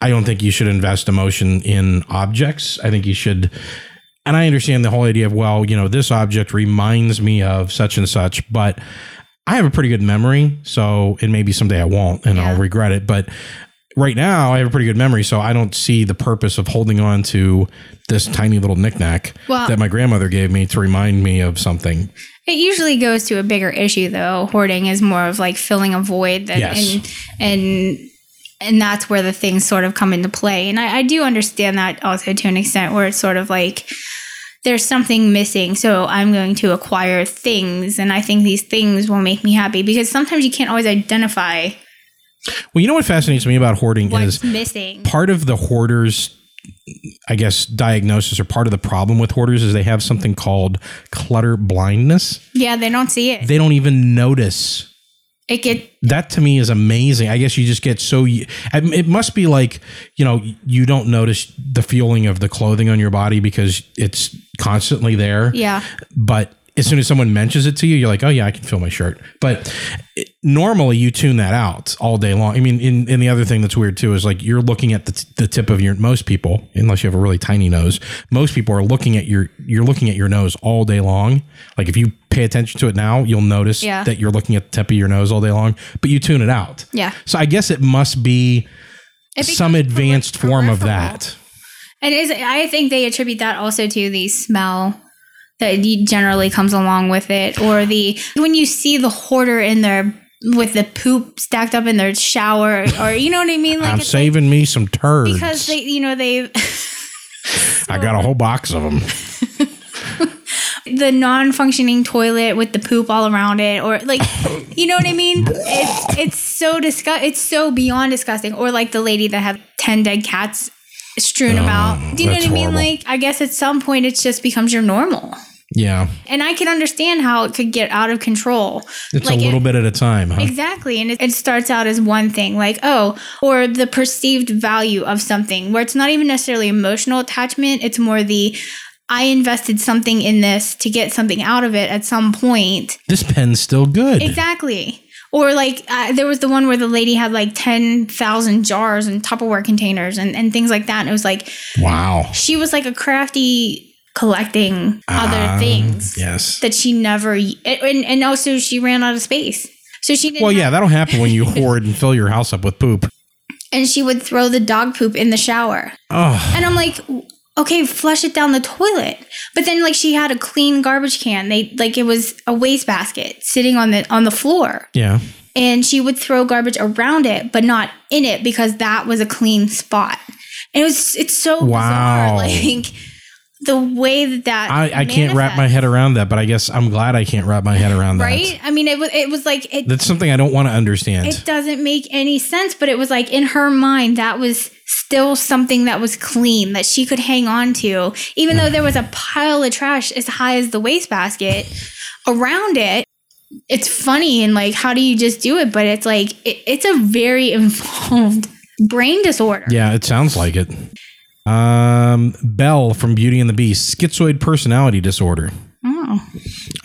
Speaker 2: I don't think you should invest emotion in objects. I think you should and I understand the whole idea of well, you know, this object reminds me of such and such, but I have a pretty good memory, so and maybe someday I won't and I'll regret it, but right now I have a pretty good memory, so I don't see the purpose of holding on to this tiny little knickknack
Speaker 3: Well-
Speaker 2: that my grandmother gave me to remind me of something.
Speaker 3: It usually goes to a bigger issue though. Hoarding is more of like filling a void that
Speaker 2: Yes.
Speaker 3: and and and that's where the things sort of come into play. And I, I do understand that also to an extent where it's sort of like there's something missing. So I'm going to acquire things and I think these things will make me happy because sometimes you can't always identify
Speaker 2: Well, you know what fascinates me about hoarding is
Speaker 3: missing.
Speaker 2: part of the hoarders I guess diagnosis or part of the problem with hoarders is they have something called clutter blindness.
Speaker 3: Yeah, they don't see it.
Speaker 2: They don't even notice
Speaker 3: It get
Speaker 2: that to me is amazing. I guess you just get so it must be like, you know, you don't notice the feeling of the clothing on your body because it's constantly there.
Speaker 3: yeah.
Speaker 2: But as soon as someone mentions it to you, you're like, oh yeah, I can feel my shirt. But it- normally you tune that out all day long. I mean, in, and the other thing that's weird too is like you're looking at the, t- the tip of your most people, unless you have a really tiny nose, most people are looking at your you're looking at your nose all day long. Like if you pay attention to it now, you'll notice
Speaker 3: Yeah.
Speaker 2: that you're looking at the tip of your nose all day long, but you tune it out.
Speaker 3: Yeah.
Speaker 2: So I guess it must be
Speaker 3: It
Speaker 2: some advanced form of that.
Speaker 3: And is I think they attribute that also to the smell that generally comes along with it, or the when you see the hoarder in their with the poop stacked up in their shower, or you know what I mean? Like
Speaker 2: I'm
Speaker 3: it's like-
Speaker 2: saving me some turds.
Speaker 3: because they, you know, they've.
Speaker 2: I got a whole box of them.
Speaker 3: the non-functioning toilet with the poop all around it, or like, you know what I mean? It's it's so disgust. It's so beyond disgusting. Or like the lady that had ten dead cats strewn about. Oh, Do you know what I mean?
Speaker 2: horrible.
Speaker 3: Like, I guess at some point it just becomes your normal.
Speaker 2: Yeah.
Speaker 3: And I can understand how it could get out of control.
Speaker 2: It's
Speaker 3: Like
Speaker 2: a little
Speaker 3: it-
Speaker 2: bit at a time, huh?
Speaker 3: Exactly. And it, it starts out as one thing, like, oh, or the perceived value of something, where it's not even necessarily emotional attachment. It's more the, I invested something in this to get something out of it at some point.
Speaker 2: This pen's still good.
Speaker 3: Exactly. Or like uh, there was the one where the lady had like 10,000 jars and Tupperware containers and, and things like that. And it was like,
Speaker 2: Wow.
Speaker 3: she was like a crafty collecting other
Speaker 2: Um,
Speaker 3: things
Speaker 2: Yes.
Speaker 3: that she never, and, and also she ran out of space. So she didn't
Speaker 2: Well,
Speaker 3: have-
Speaker 2: yeah, that'll happen when you hoard and fill your house up with poop.
Speaker 3: and she would throw the dog poop in the shower.
Speaker 2: Oh,
Speaker 3: And I'm like, okay, flush it down the toilet. But then like she had a clean garbage can. They like it was a wastebasket sitting on the on the floor.
Speaker 2: yeah.
Speaker 3: And she would throw garbage around it, but not in it because that was a clean spot. And it was it's so
Speaker 2: Wow.
Speaker 3: bizarre. Like the way that that
Speaker 2: I, I can't wrap my head around that, but I guess I'm glad I can't wrap my head around that.
Speaker 3: Right? I mean, it was it was like it
Speaker 2: That's something I don't want to understand.
Speaker 3: it doesn't make any sense but it was like in her mind that was still something that was clean that she could hang on to even though there was a pile of trash as high as the wastebasket around it it's funny and like how do you just do it but it's like it, it's a very involved brain disorder
Speaker 2: yeah, it sounds like it. Um, Belle from Beauty and the Beast, schizoid personality disorder.
Speaker 3: oh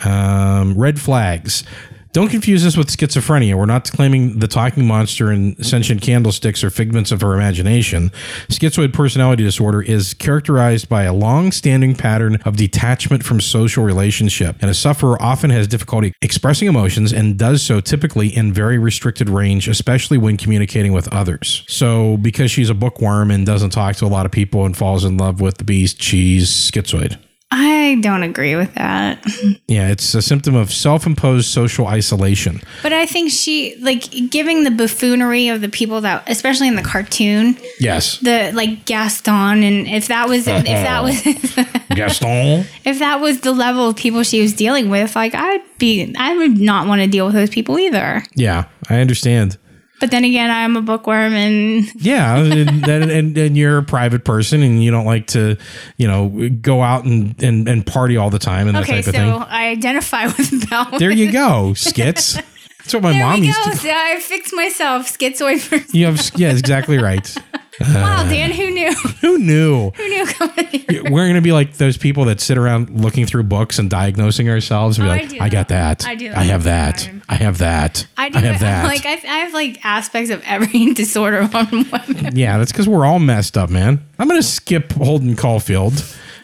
Speaker 2: Um, red flags. Don't confuse this with schizophrenia. We're not claiming the talking monster and sentient candlesticks are figments of her imagination. Schizoid personality disorder is characterized by a long-standing pattern of detachment from social relationship, and a sufferer often has difficulty expressing emotions and does so typically in very restricted range, especially when communicating with others. So, because she's a bookworm and doesn't talk to a lot of people and falls in love with the beast, she's schizoid.
Speaker 3: I don't agree with that
Speaker 2: Yeah, it's a symptom of self-imposed social isolation.
Speaker 3: but i think she like giving the buffoonery of the people that especially in the cartoon
Speaker 2: Yes.
Speaker 3: the like gaston and if that was if that was
Speaker 2: Gaston.
Speaker 3: if that was the level of people she was dealing with, like I'd be, I would not want to deal with those people either.
Speaker 2: Yeah, I understand.
Speaker 3: But then again, I'm a bookworm, and
Speaker 2: Yeah, and, and, and, you're a private person and you don't like to, you know, go out and, and, and party all the time and that type
Speaker 3: so
Speaker 2: of thing.
Speaker 3: Okay, so I identify with Belle.
Speaker 2: There you go, skits. That's what my
Speaker 3: There
Speaker 2: mom used
Speaker 3: go.
Speaker 2: to.
Speaker 3: I fixed myself. Schizoid.
Speaker 2: You have, yeah, exactly right.
Speaker 3: Wow, Dan, who knew?
Speaker 2: Who knew?
Speaker 3: Who knew coming here?
Speaker 2: We're going to be like those people that sit around looking through books and diagnosing ourselves and be
Speaker 3: Oh, I
Speaker 2: like,
Speaker 3: do
Speaker 2: I, got
Speaker 3: that. I do that
Speaker 2: I have
Speaker 3: the
Speaker 2: that.
Speaker 3: time.
Speaker 2: I have that.
Speaker 3: I do.
Speaker 2: have that.
Speaker 3: Like I, I have like aspects of every disorder on one.
Speaker 2: Yeah, that's because we're all messed up, man. I'm going to skip Holden Caulfield.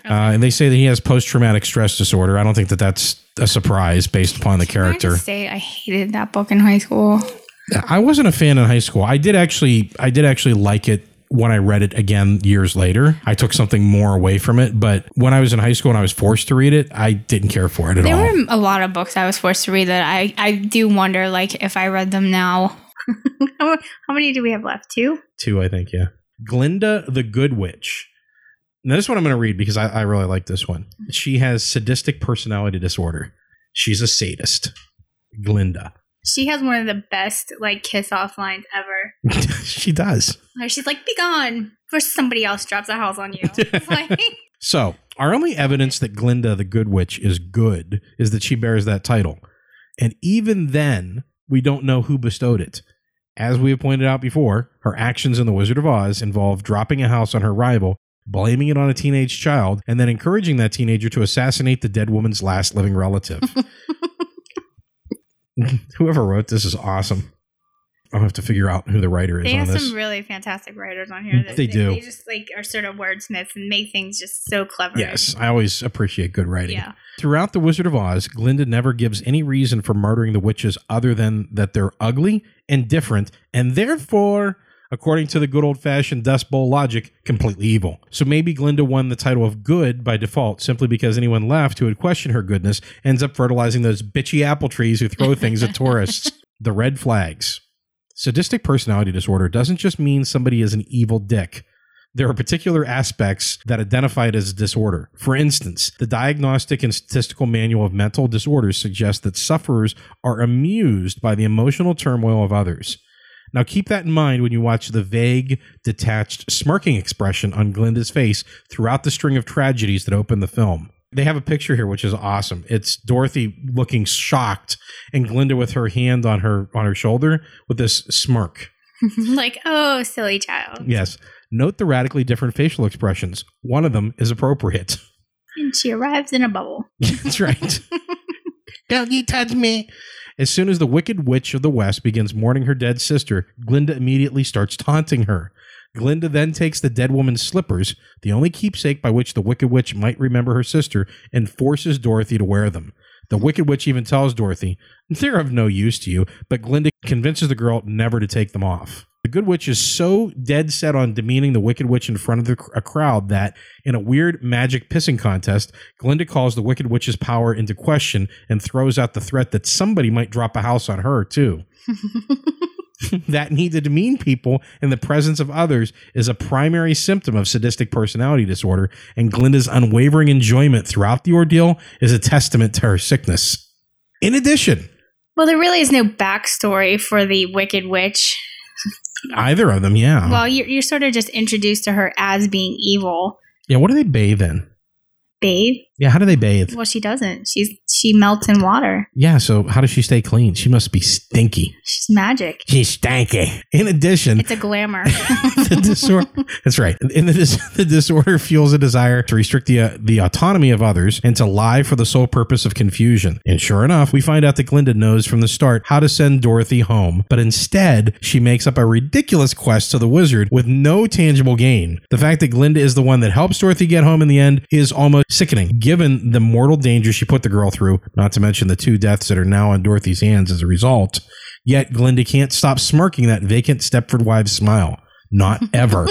Speaker 2: Uh, and they say that he has post traumatic stress disorder. I don't think that that's a surprise based upon the
Speaker 3: I
Speaker 2: character.
Speaker 3: say I hated that book in high school.
Speaker 2: I wasn't a fan in high school. I did actually, I did actually like it when I read it again years later. I took something more away from it, but when I was in high school and I was forced to read it, I didn't care for it at
Speaker 3: There
Speaker 2: all.
Speaker 3: There were a lot of books I was forced to read that I, I do wonder, like, if I read them now. how, how many do we have left? Two?
Speaker 2: Two, I think, yeah. Glinda the Good Witch. Now, this one I'm going to read because I, I really like this one. She has sadistic personality disorder. She's a sadist. Glinda.
Speaker 3: She has one of the best, like, kiss off lines ever.
Speaker 2: she does.
Speaker 3: Where she's like, be gone. First, somebody else drops a house on you. Like,
Speaker 2: So, our only evidence that Glinda the Good Witch is good is that she bears that title. And even then, we don't know who bestowed it. As we have pointed out before, her actions in The Wizard of Oz involve dropping a house on her rival, blaming it on a teenage child, and then encouraging that teenager to assassinate the dead woman's last living relative. Whoever wrote this is awesome. I'll have to figure out who the writer is
Speaker 3: they have some really fantastic writers on here. Mm, that,
Speaker 2: They do.
Speaker 3: They just, like, are sort of wordsmiths and make things just so clever.
Speaker 2: Yes, I always appreciate good writing.
Speaker 3: Yeah.
Speaker 2: Throughout The Wizard of Oz, Glinda never gives any reason for murdering the witches other than that they're ugly and different, and therefore, according to the good old fashioned Dust Bowl logic, completely evil. So maybe Glinda won the title of good by default simply because anyone left who would question her goodness ends up fertilizing those bitchy apple trees who throw things at tourists. The red flags. Sadistic personality disorder doesn't just mean somebody is an evil dick. there are particular aspects that identify it as a disorder. For instance, the Diagnostic and Statistical Manual of Mental Disorders suggests that sufferers are amused by the emotional turmoil of others. Now, keep that in mind when you watch the vague, detached, smirking expression on Glinda's face throughout the string of tragedies that open the film. They have a picture here which is awesome. It's Dorothy looking shocked and Glinda with her hand on her on her shoulder with this smirk.
Speaker 3: like, oh, silly child.
Speaker 2: Yes. Note the radically different facial expressions. One of them is appropriate.
Speaker 3: And she arrives in a bubble.
Speaker 2: That's right. Don't you touch me. As soon as the Wicked Witch of the West begins mourning her dead sister, Glinda immediately starts taunting her. Glinda then takes the dead woman's slippers, the only keepsake by which the Wicked Witch might remember her sister, and forces Dorothy to wear them. The Wicked Witch even tells Dorothy, they're of no use to you, but Glinda convinces the girl never to take them off. The Good Witch is so dead set on demeaning the Wicked Witch in front of the, a crowd that, in a weird magic pissing contest, Glinda calls the Wicked Witch's power into question and throws out the threat that somebody might drop a house on her, too. that need to demean people in the presence of others is a primary symptom of sadistic personality disorder, and Glinda's unwavering enjoyment throughout the ordeal is a testament to her sickness. In addition,
Speaker 3: Well, there really is no backstory for the Wicked Witch.
Speaker 2: either of them, yeah.
Speaker 3: Well, you're, you're sort of just introduced to her as being evil.
Speaker 2: yeah, what do they bathe in?
Speaker 3: Bathe?
Speaker 2: Yeah, how do they bathe?
Speaker 3: Well, she doesn't. She's she melts in water.
Speaker 2: Yeah, so how does she stay clean? She must be stinky.
Speaker 3: She's magic.
Speaker 2: She's stanky. In addition,
Speaker 3: It's a glamour.
Speaker 2: the disorder. That's right. In the, dis- the disorder fuels a desire to restrict the uh, the autonomy of others and to lie for the sole purpose of confusion. And sure enough, we find out that Glinda knows from the start how to send Dorothy home, but instead she makes up a ridiculous quest to the wizard with no tangible gain. The fact that Glinda is the one that helps Dorothy get home in the end is almost sickening, given the mortal danger she put the girl through. Not to mention the two deaths that are now on Dorothy's hands as a result. Yet Glinda can't stop smirking that vacant Stepford Wives smile. Not ever.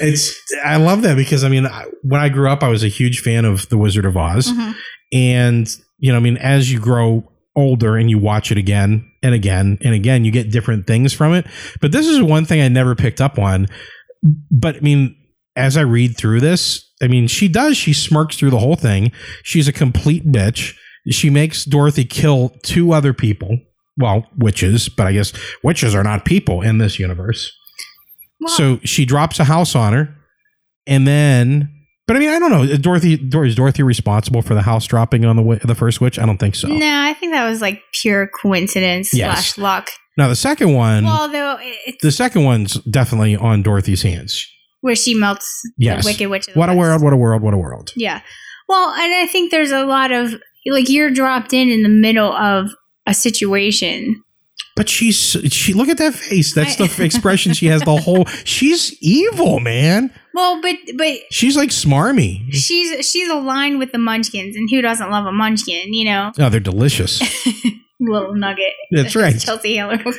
Speaker 2: it's I love that because I mean I- when I grew up I was a huge fan of The Wizard of Oz
Speaker 3: Mhm.
Speaker 2: and you know I mean as you grow older and you watch it again and again and again you get different things from it but this is one thing I never picked up on but I mean as I read through this I mean she does she smirks through the whole thing she's a complete bitch she makes Dorothy kill two other people well witches but I guess witches are not people in this universe
Speaker 3: Well,
Speaker 2: so she drops a house on her, and then, but I mean, I don't know. Dorothy, Dor- is Dorothy responsible for the house dropping on the the first witch? I don't think so.
Speaker 3: no, I think that was like pure coincidence
Speaker 2: Yes.
Speaker 3: slash luck.
Speaker 2: Now the second one,
Speaker 3: Well, though,
Speaker 2: the second one's definitely on Dorothy's hands.
Speaker 3: Where she melts
Speaker 2: Yes.
Speaker 3: the Wicked Witch. of the
Speaker 2: What a world! What a world! What a world!
Speaker 3: Yeah. Well, and I think there's a lot of like you're dropped in in the middle of a situation.
Speaker 2: But she's she look at that face. That's
Speaker 3: I-
Speaker 2: the expression she has. The whole she's evil, man.
Speaker 3: Well, but but
Speaker 2: She's like smarmy.
Speaker 3: she's she's aligned with the Munchkins, and who doesn't love a Munchkin? You know,
Speaker 2: Oh, they're delicious.
Speaker 3: little nugget.
Speaker 2: That's right.
Speaker 3: Chelsea Handler.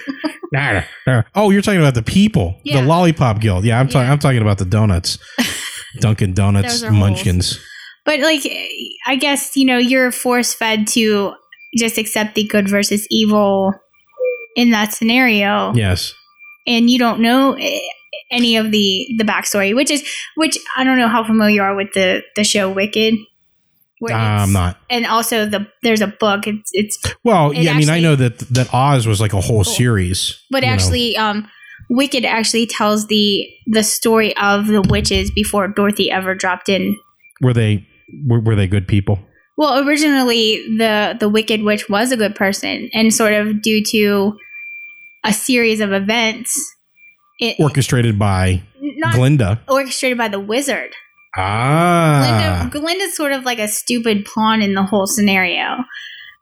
Speaker 2: Nah, nah. Oh, you're talking about the people,
Speaker 3: Yeah.
Speaker 2: the lollipop guild. Yeah, I'm talking.
Speaker 3: Yeah.
Speaker 2: I'm talking about the donuts, Dunkin' Donuts,
Speaker 3: are holes.
Speaker 2: Munchkins.
Speaker 3: but like, I guess you know you're force fed to just accept the good versus evil in that scenario.
Speaker 2: Yes.
Speaker 3: and you don't know eh, any of the the backstory, which is which I don't know how familiar you are with the the show Wicked. Where
Speaker 2: Uh, I'm not.
Speaker 3: And also the there's a book. It's it's
Speaker 2: Well,
Speaker 3: It
Speaker 2: yeah, I mean, I know that that Oz was like a whole series.
Speaker 3: but
Speaker 2: you know.
Speaker 3: actually um Wicked actually tells the the story of the witches before Dorothy ever dropped in.
Speaker 2: were they were, were they good people?
Speaker 3: Well, originally the the Wicked Witch was a good person, and sort of due to a series of events, it
Speaker 2: Orchestrated by
Speaker 3: not
Speaker 2: Glinda.
Speaker 3: orchestrated by the wizard.
Speaker 2: Ah,
Speaker 3: Glinda, Glinda's sort of like a stupid pawn in the whole scenario,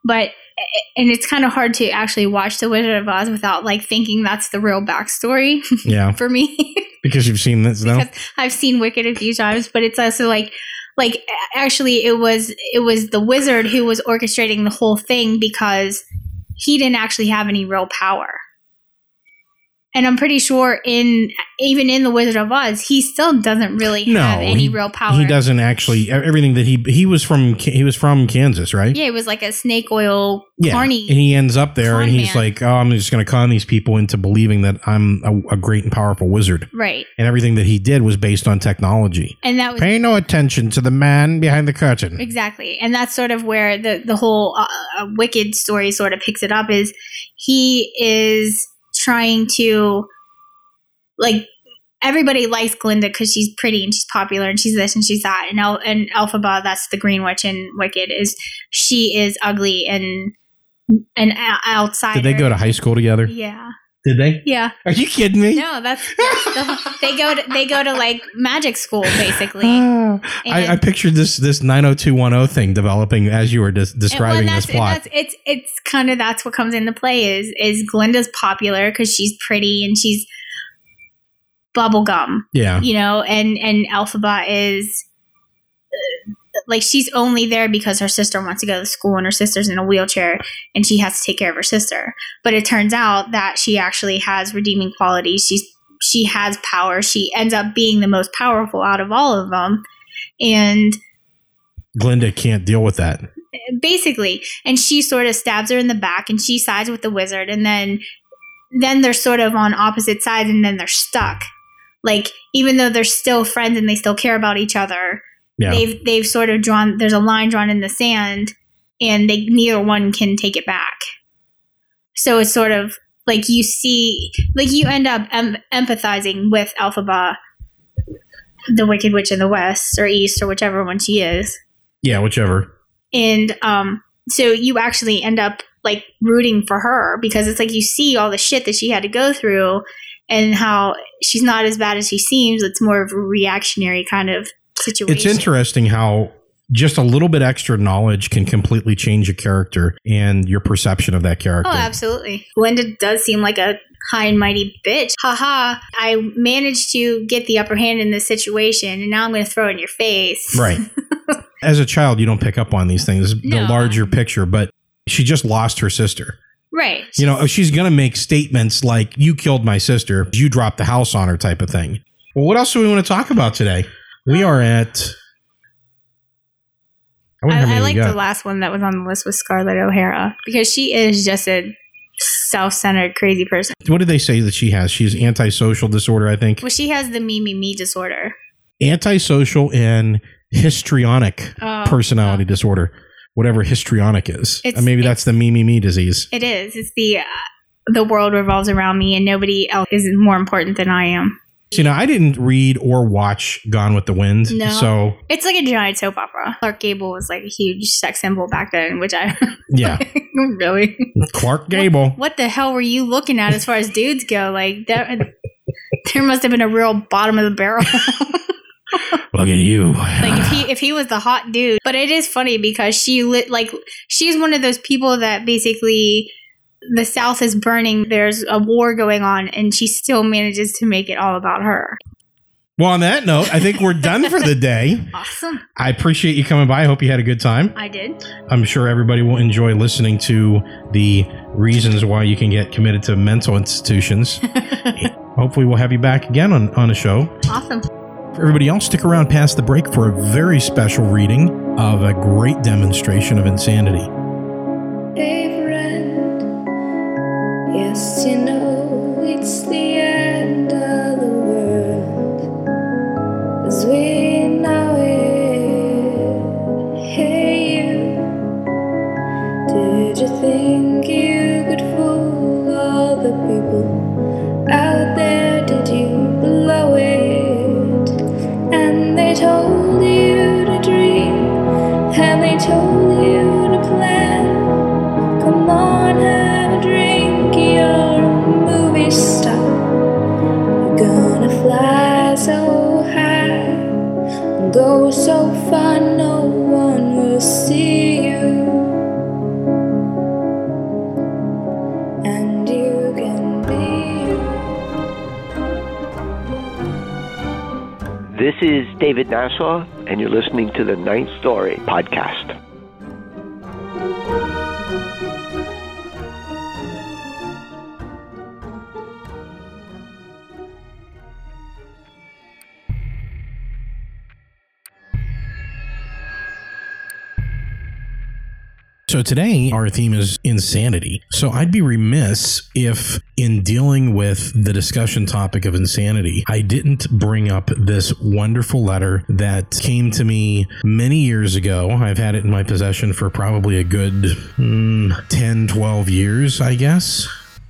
Speaker 3: but and it's kind of hard to actually watch The Wizard of Oz without like thinking that's the real backstory
Speaker 2: yeah,
Speaker 3: for me
Speaker 2: because you've seen this now.
Speaker 3: I've seen Wicked a few times, but it's also like like actually it was it was the wizard who was orchestrating the whole thing because he didn't actually have any real power. And I'm pretty sure in even in the Wizard of Oz, he still doesn't really
Speaker 2: No,
Speaker 3: have any
Speaker 2: he,
Speaker 3: real power.
Speaker 2: he doesn't actually. Everything that he he was from he was from Kansas, right?
Speaker 3: Yeah, it was like a snake oil
Speaker 2: Yeah,
Speaker 3: carny.
Speaker 2: and he ends up there, and he's
Speaker 3: man.
Speaker 2: like, "Oh, I'm just going to con these people into believing that I'm a, a great and powerful wizard."
Speaker 3: right.
Speaker 2: And everything that he did was based on technology.
Speaker 3: And that was
Speaker 2: Pay no attention to the man behind the curtain.
Speaker 3: Exactly. And that's sort of where the, the whole uh, uh, Wicked story sort of picks it up is he is trying to, like, everybody likes Glinda because she's pretty and she's popular and she's this and she's that. And, El- and Elphaba, that's the Green Witch in Wicked, is she is ugly and an outsider.
Speaker 2: Did they go to high school together?
Speaker 3: Yeah.
Speaker 2: Did they?
Speaker 3: Yeah.
Speaker 2: Are you kidding me?
Speaker 3: No, that's, that's the, they go to they go to like magic school basically.
Speaker 2: Ah, I, I pictured this this 90210 thing developing as you were des- describing this
Speaker 3: that's,
Speaker 2: plot.
Speaker 3: It's it's kind of that's what comes into play is is Glinda's popular because she's pretty and she's bubblegum,
Speaker 2: yeah.
Speaker 3: you know, and and Elphaba is like she's only there because her sister wants to go to school and her sister's in a wheelchair and she has to take care of her sister. But it turns out that she actually has redeeming qualities. She's she has power. She ends up being the most powerful out of all of them. And
Speaker 2: Glinda can't deal with that.
Speaker 3: basically and she sort of stabs her in the back and she sides with the wizard and then then they're sort of on opposite sides and then they're stuck like even though they're still friends and they still care about each other
Speaker 2: Yeah.
Speaker 3: they've they've sort of drawn there's a line drawn in the sand and they neither one can take it back so it's sort of like you see like you end up em- empathizing with elphaba the wicked witch in the west or east or whichever one she is
Speaker 2: yeah, whichever.
Speaker 3: and um so you actually end up like rooting for her because it's like you see all the shit that she had to go through and how she's not as bad as she seems it's more of a reactionary kind of situation
Speaker 2: It's interesting how just a little bit extra knowledge can completely change a character and your perception of that oh, character.
Speaker 3: oh absolutely Glinda does seem like a high and mighty bitch haha i managed to get the upper hand in this situation and now i'm going to throw it in your face
Speaker 2: Right. As a child, you don't pick up on these things, the larger picture, but she just lost her sister.
Speaker 3: right
Speaker 2: You know, she's going to make statements like, you killed my sister, you dropped the house on her type of thing. Well, what else do we want to talk about today? We are at. I,
Speaker 3: I, I like the last one that was on the list with Scarlett O'Hara because she is just a self-centered crazy person.
Speaker 2: What did they say that she has? She has antisocial disorder, I think.
Speaker 3: Well, she has the me me me disorder.
Speaker 2: Antisocial and histrionic
Speaker 3: Oh,
Speaker 2: personality disorder, whatever histrionic is.
Speaker 3: It's-
Speaker 2: Uh, maybe that's the me, me, me disease.
Speaker 3: It is. It's the uh, the world revolves around me, and nobody else is more important than I am.
Speaker 2: You know, I didn't read or watch Gone with the Wind.
Speaker 3: No.
Speaker 2: So,
Speaker 3: It's like a giant soap opera. Clark Gable was like a huge sex symbol back then, which I
Speaker 2: yeah.
Speaker 3: really.
Speaker 2: Clark Gable.
Speaker 3: What the hell were you looking at as far as dudes go? Like that, there must have been a real bottom of the barrel.
Speaker 2: Look at you.
Speaker 3: like if he if he was the hot dude but it is funny because she lit like she's one of those people that basically the south is burning there's a war going on and she still manages to make it all about her
Speaker 2: Well, on that note, I think we're done for the day.
Speaker 3: awesome
Speaker 2: I appreciate you coming by. I hope you had a good time.
Speaker 3: i did
Speaker 2: I'm sure everybody will enjoy listening to the reasons why you can get committed to mental institutions. Hopefully, we'll have you back again on, on a show.
Speaker 3: awesome
Speaker 2: For everybody else, stick around past the break for a very special reading of a great demonstration of insanity.
Speaker 5: Hey friend, yes you know it's the end of the world as we know it. Hey you, did you think
Speaker 6: David Nassau, and you're listening to the Ninth Story podcast.
Speaker 2: So today, our theme is insanity. So I'd be remiss if, in dealing with the discussion topic of insanity, I didn't bring up this wonderful letter that came to me many years ago. I've had it in my possession for probably a good mm, 10, 12 years, I guess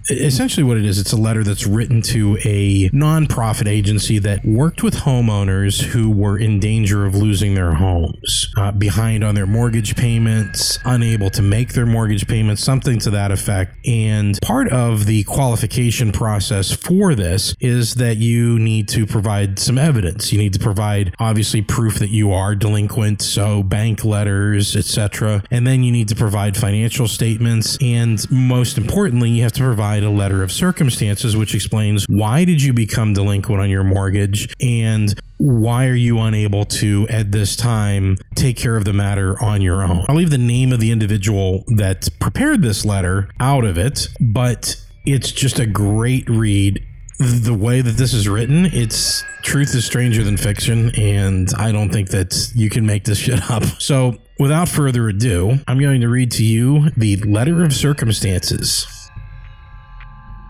Speaker 2: essentially what it is it's a letter that's written to a nonprofit agency that worked with homeowners who were in danger of losing their homes uh, behind on their mortgage payments unable to make their mortgage payments something to that effect. And part of the qualification process for this is that you need to provide some evidence. You need to provide obviously proof that you are delinquent so bank letters etc and then you need to provide financial statements. And most importantly you have to provide a letter of circumstances which explains why did you become delinquent on your mortgage and why are you unable to at this time take care of the matter on your own i'll leave the name of the individual that prepared this letter out of it but it's just a great read the way that this is written, it's truth is stranger than fiction, and I don't think that you can make this shit up. So, without further ado, I'm going to read to you the letter of circumstances.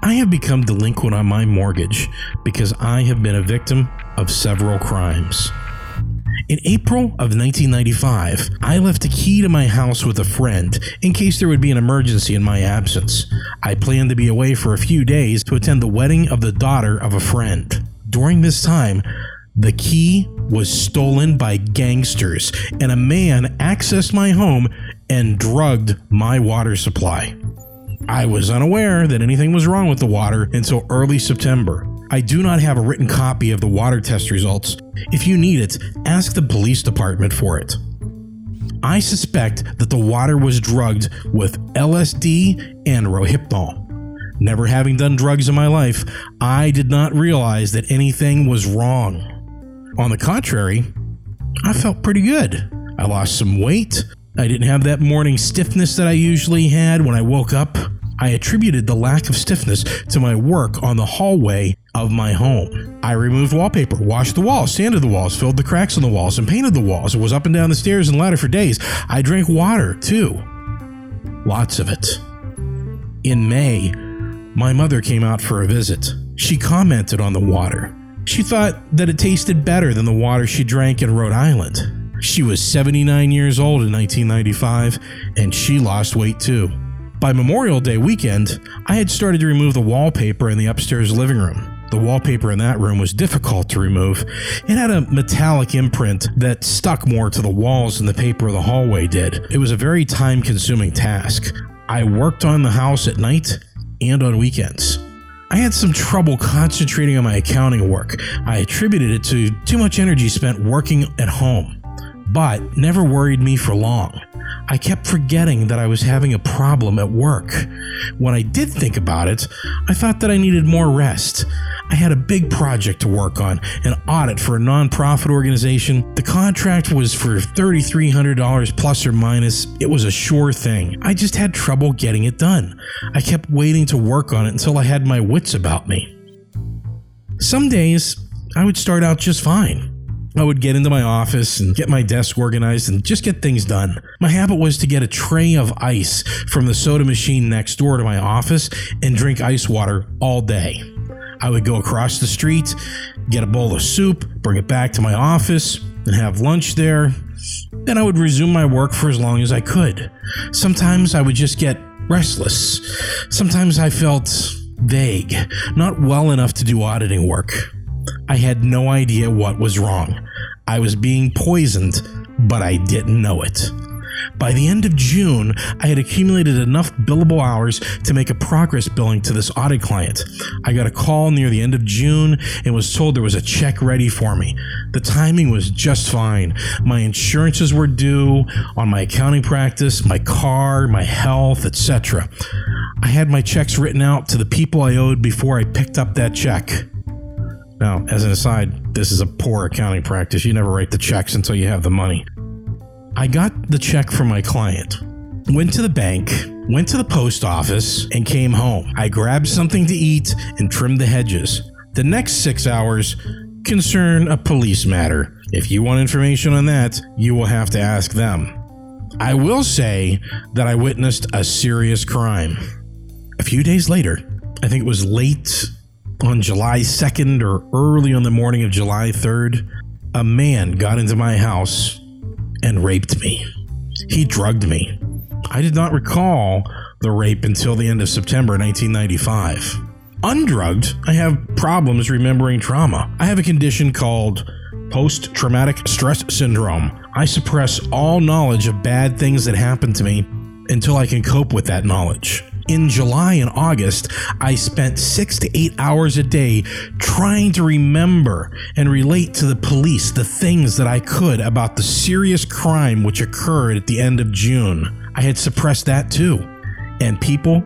Speaker 2: I have become delinquent on my mortgage because I have been a victim of several crimes. In April of 1995, I left a key to my house with a friend in case there would be an emergency in my absence. I planned to be away for a few days to attend the wedding of the daughter of a friend. During this time, the key was stolen by gangsters, and a man accessed my home and drugged my water supply. I was unaware that anything was wrong with the water until early September. I do not have a written copy of the water test results. If you need it, ask the police department for it. I suspect that the water was drugged with LSD and Rohypnol. Never having done drugs in my life, I did not realize that anything was wrong. On the contrary, I felt pretty good. I lost some weight. I didn't have that morning stiffness that I usually had when I woke up. I attributed the lack of stiffness to my work on the hallway of my home. I removed wallpaper, washed the walls, sanded the walls, filled the cracks in the walls, and painted the walls. I was up and down the stairs and ladder for days. I drank water, too. Lots of it. In May, my mother came out for a visit. She commented on the water. She thought that it tasted better than the water she drank in Rhode Island. She was 79 years old in 1995, and she lost weight too. By Memorial Day weekend, I had started to remove the wallpaper in the upstairs living room. The wallpaper in that room was difficult to remove. It had a metallic imprint that stuck more to the walls than the paper of the hallway did. It was a very time consuming task. I worked on the house at night and on weekends. I had some trouble concentrating on my accounting work. I attributed it to too much energy spent working at home, but never worried me for long. I kept forgetting that I was having a problem at work. When I did think about it, I thought that I needed more rest. I had a big project to work on, an audit for a nonprofit organization. The contract was for $3,300 plus or minus. It was a sure thing. I just had trouble getting it done. I kept waiting to work on it until I had my wits about me. Some days, I would start out just fine. I would get into my office and get my desk organized and just get things done. My habit was to get a tray of ice from the soda machine next door to my office and drink ice water all day. I would go across the street, get a bowl of soup, bring it back to my office, and have lunch there. Then I would resume my work for as long as I could. Sometimes I would just get restless. Sometimes I felt vague, not well enough to do auditing work. I had no idea what was wrong. I was being poisoned, but I didn't know it. By the end of June, I had accumulated enough billable hours to make a progress billing to this audit client. I got a call near the end of June and was told there was a check ready for me. The timing was just fine. My insurances were due on my accounting practice, my car, my health, etc. I had my checks written out to the people I owed before I picked up that check. Now, as an aside, this is a poor accounting practice. You never write the checks until you have the money. I got the check from my client, went to the bank, went to the post office, and came home. I grabbed something to eat and trimmed the hedges. The next six hours concern a police matter. If you want information on that, you will have to ask them. I will say that I witnessed a serious crime. A few days later, I think it was late on July 2nd or early on the morning of July 3rd, a man got into my house and raped me. He drugged me. I did not recall the rape until the end of September 1995. Undrugged, I have problems remembering trauma. I have a condition called post traumatic stress syndrome. I suppress all knowledge of bad things that happened to me until I can cope with that knowledge. In July and August, I spent six to eight hours a day trying to remember and relate to the police the things that I could about the serious crime which occurred at the end of June. I had suppressed that too, and people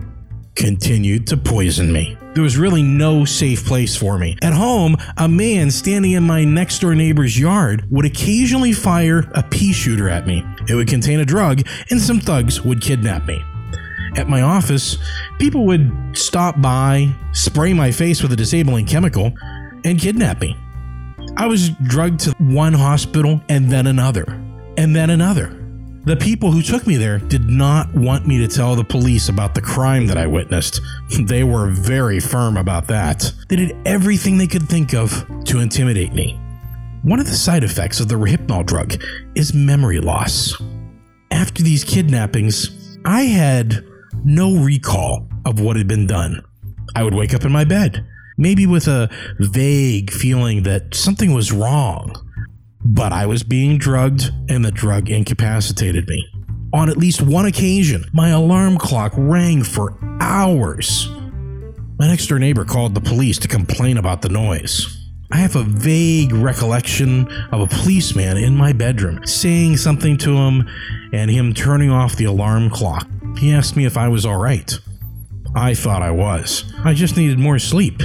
Speaker 2: continued to poison me. There was really no safe place for me. At home, a man standing in my next door neighbor's yard would occasionally fire a pea shooter at me. It would contain a drug, and some thugs would kidnap me. At my office, people would stop by, spray my face with a disabling chemical, and kidnap me. I was drugged to one hospital and then another, and then another. The people who took me there did not want me to tell the police about the crime that I witnessed. They were very firm about that. They did everything they could think of to intimidate me. One of the side effects of the Rohypnol drug is memory loss. After these kidnappings, I had no recall of what had been done. I would wake up in my bed, maybe with a vague feeling that something was wrong, but I was being drugged and the drug incapacitated me. On at least one occasion, my alarm clock rang for hours. My next door neighbor called the police to complain about the noise. I have a vague recollection of a policeman in my bedroom saying something to him and him turning off the alarm clock. He asked me if I was all right. I thought I was. I just needed more sleep.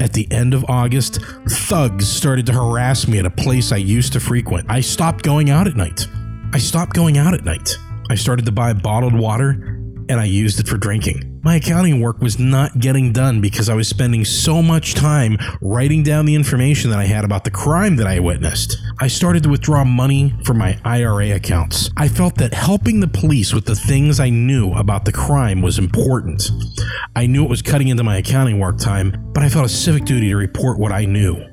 Speaker 2: At the end of August, thugs started to harass me at a place I used to frequent. I stopped going out at night. I stopped going out at night. I started to buy bottled water and I used it for drinking. My accounting work was not getting done because I was spending so much time writing down the information that I had about the crime that I witnessed. I started to withdraw money from my IRA accounts. I felt that helping the police with the things I knew about the crime was important. I knew it was cutting into my accounting work time, but I felt a civic duty to report what I knew.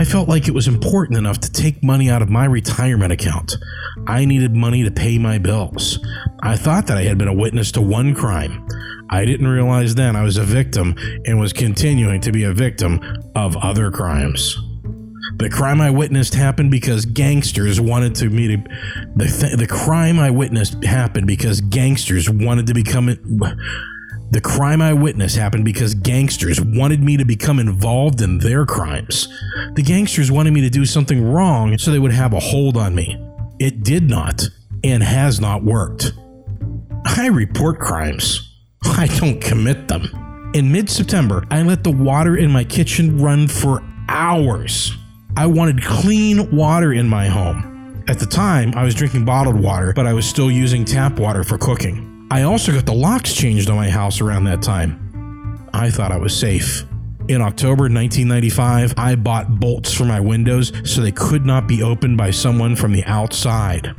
Speaker 2: I felt like it was important enough to take money out of my retirement account. I needed money to pay my bills. I thought that I had been a witness to one crime. I didn't realize then I was a victim and was continuing to be a victim of other crimes. The crime I witnessed happened because gangsters wanted to me to. The, th- the crime I witnessed happened because gangsters wanted to become. The crime I witnessed happened because gangsters wanted me to become involved in their crimes. The gangsters wanted me to do something wrong so they would have a hold on me. It did not and has not worked. I report crimes. I don't commit them. In mid September, I let the water in my kitchen run for hours. I wanted clean water in my home. At the time, I was drinking bottled water, but I was still using tap water for cooking. I also got the locks changed on my house around that time. I thought I was safe. In October 1995, I bought bolts for my windows so they could not be opened by someone from the outside.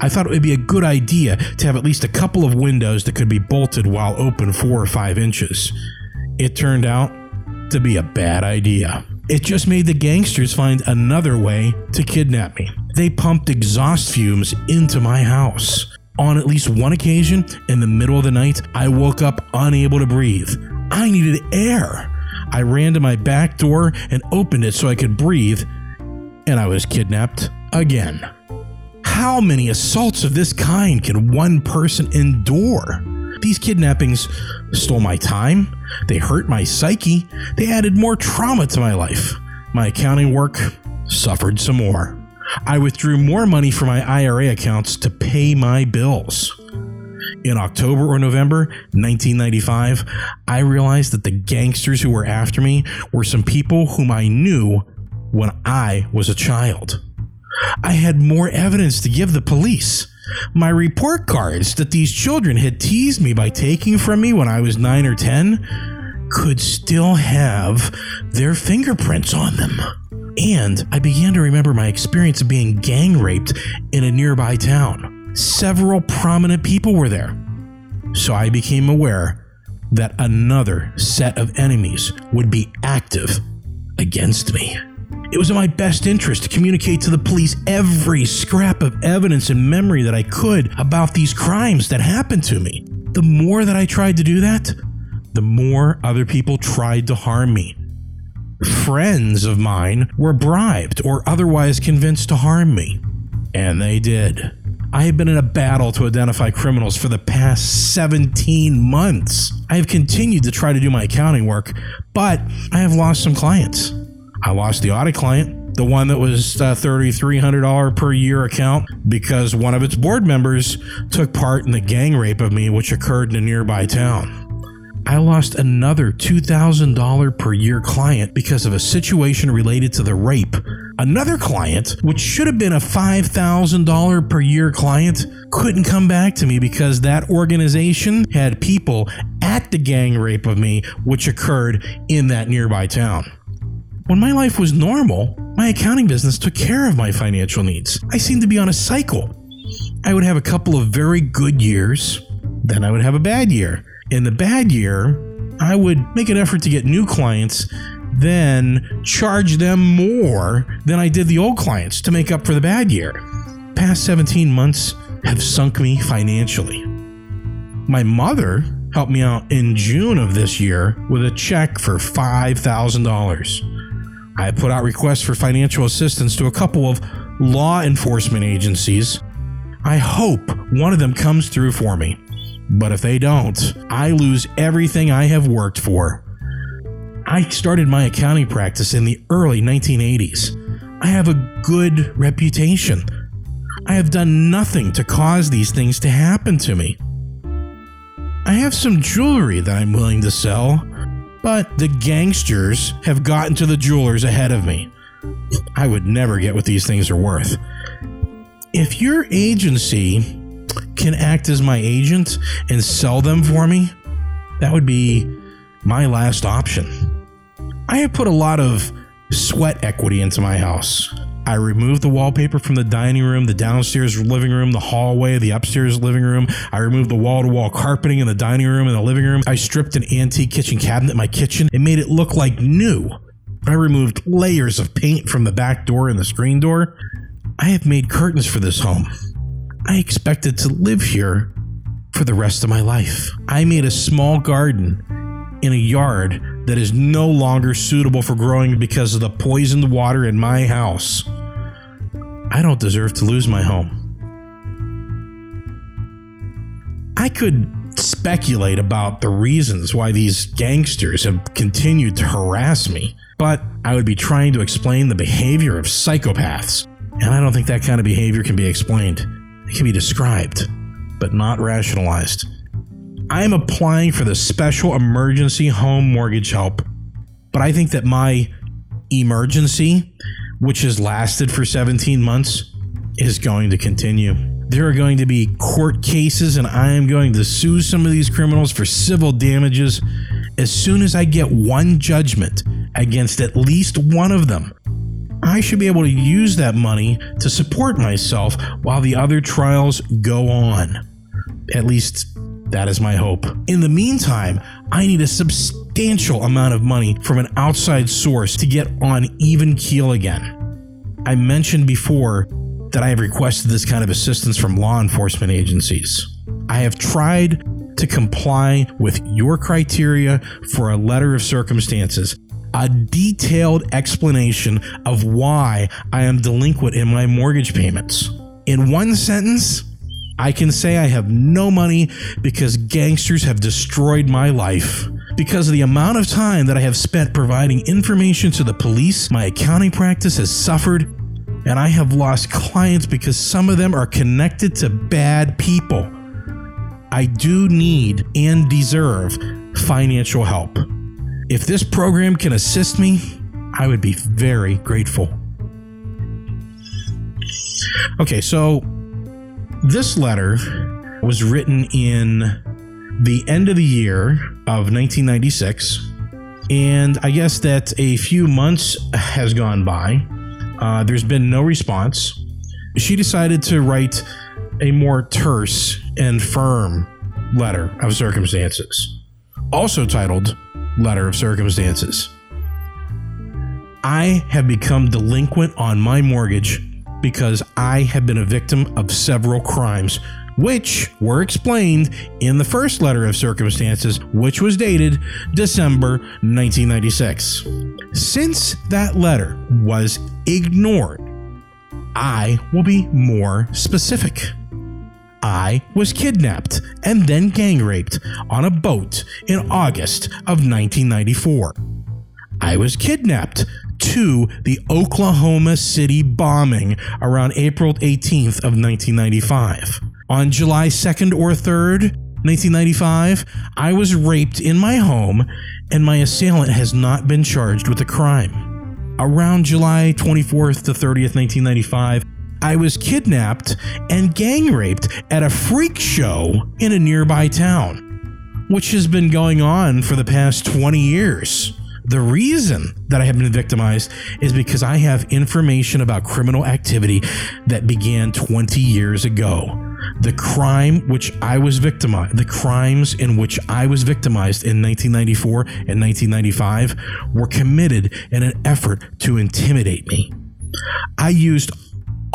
Speaker 2: I thought it would be a good idea to have at least a couple of windows that could be bolted while open four or five inches. It turned out to be a bad idea. It just made the gangsters find another way to kidnap me. They pumped exhaust fumes into my house. On at least one occasion, in the middle of the night, I woke up unable to breathe. I needed air. I ran to my back door and opened it so I could breathe, and I was kidnapped again. How many assaults of this kind can one person endure? These kidnappings stole my time, they hurt my psyche, they added more trauma to my life. My accounting work suffered some more. I withdrew more money from my IRA accounts to pay my bills. In October or November 1995, I realized that the gangsters who were after me were some people whom I knew when I was a child. I had more evidence to give the police. My report cards that these children had teased me by taking from me when I was 9 or 10 could still have their fingerprints on them. And I began to remember my experience of being gang raped in a nearby town. several prominent people were there. So I became aware that another set of enemies would be active against me. It was in my best interest to communicate to the police every scrap of evidence and memory that I could about these crimes that happened to me. The more that I tried to do that, the more other people tried to harm me. Friends of mine were bribed or otherwise convinced to harm me. And they did. I have been in a battle to identify criminals for the past 17 months. I have continued to try to do my accounting work, but I have lost some clients. I lost the audit client, the one that was uh, $3,300 per year account, because one of its board members took part in the gang rape of me, which occurred in a nearby town. I lost another $2,000 per year client because of a situation related to the rape. Another client, which should have been a $5,000 per year client, couldn't come back to me because that organization had people at the gang rape of me, which occurred in that nearby town. When my life was normal, my accounting business took care of my financial needs. I seemed to be on a cycle. I would have a couple of very good years, then I would have a bad year. In the bad year, I would make an effort to get new clients, then charge them more than I did the old clients to make up for the bad year. Past 17 months have sunk me financially. My mother helped me out in June of this year with a check for $5,000. I put out requests for financial assistance to a couple of law enforcement agencies. I hope one of them comes through for me. But if they don't, I lose everything I have worked for. I started my accounting practice in the early 1980s. I have a good reputation. I have done nothing to cause these things to happen to me. I have some jewelry that I'm willing to sell, but the gangsters have gotten to the jewelers ahead of me. I would never get what these things are worth. If your agency can act as my agent and sell them for me, that would be my last option. I have put a lot of sweat equity into my house. I removed the wallpaper from the dining room, the downstairs living room, the hallway, the upstairs living room. I removed the wall to wall carpeting in the dining room and the living room. I stripped an antique kitchen cabinet in my kitchen and made it look like new. I removed layers of paint from the back door and the screen door. I have made curtains for this home. I expected to live here for the rest of my life. I made a small garden in a yard that is no longer suitable for growing because of the poisoned water in my house. I don't deserve to lose my home. I could speculate about the reasons why these gangsters have continued to harass me, but I would be trying to explain the behavior of psychopaths. And I don't think that kind of behavior can be explained. It can be described, but not rationalized. I am applying for the special emergency home mortgage help, but I think that my emergency, which has lasted for 17 months, is going to continue. There are going to be court cases, and I am going to sue some of these criminals for civil damages as soon as I get one judgment against at least one of them. I should be able to use that money to support myself while the other trials go on. At least that is my hope. In the meantime, I need a substantial amount of money from an outside source to get on even keel again. I mentioned before that I have requested this kind of assistance from law enforcement agencies. I have tried to comply with your criteria for a letter of circumstances, a detailed explanation of why I am delinquent in my mortgage payments. In one sentence, I can say I have no money because gangsters have destroyed my life. Because of the amount of time that I have spent providing information to the police, my accounting practice has suffered, and I have lost clients because some of them are connected to bad people. I do need and deserve financial help. If this program can assist me, I would be very grateful. Okay, so this letter was written in the end of the year of 1996. And I guess that a few months has gone by. Uh, there's been no response. She decided to write a more terse and firm letter of circumstances, also titled Letter of Circumstances. I have become delinquent on my mortgage because I have been a victim of several crimes, which were explained in the first letter of circumstances, which was dated December 1996. Since that letter was ignored, I will be more specific. I was kidnapped and then gang raped on a boat in August of 1994. I was kidnapped to the Oklahoma City bombing around April 18th of 1995. On July 2nd or 3rd, 1995, I was raped in my home and my assailant has not been charged with a crime. Around July 24th to 30th, 1995, I was kidnapped and gang raped at a freak show in a nearby town, which has been going on for the past 20 years. The reason that I have been victimized is because I have information about criminal activity that began 20 years ago. The crime which I was victimized, the crimes in which I was victimized in 1994 and 1995 were committed in an effort to intimidate me. I used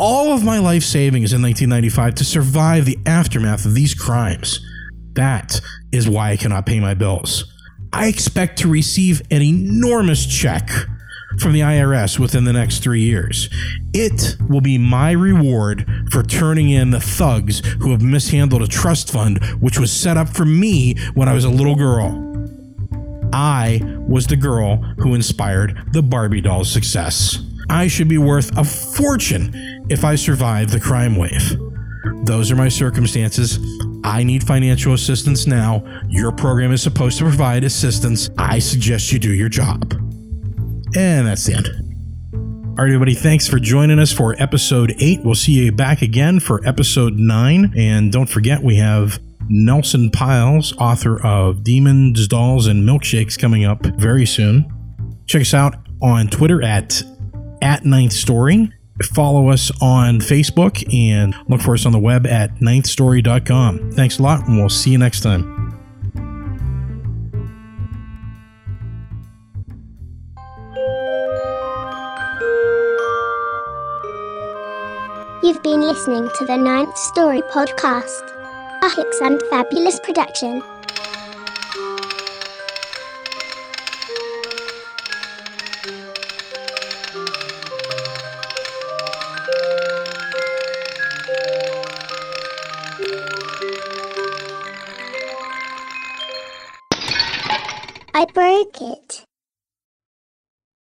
Speaker 2: all of my life savings in 1995 to survive the aftermath of these crimes. That is why I cannot pay my bills. I expect to receive an enormous check from the IRS within the next three years. It will be my reward for turning in the thugs who have mishandled a trust fund which was set up for me when I was a little girl. I was the girl who inspired the Barbie doll's success. I should be worth a fortune if I survive the crime wave. Those are my circumstances. I need financial assistance now. Your program is supposed to provide assistance. I suggest you do your job. And that's the end. All right, everybody, thanks for joining us for episode eight. We'll see you back again for episode nine. And don't forget, we have Nelson Pyles, author of Demons, Dolls, and Milkshakes, coming up very soon. Check us out on Twitter at at Ninth Story. Follow us on Facebook and look for us on the web at ninthstory.com. Thanks a lot, and we'll see you next time.
Speaker 1: You've been listening to the Ninth Story podcast, a Hic Sunt Fabulas production. Broke it.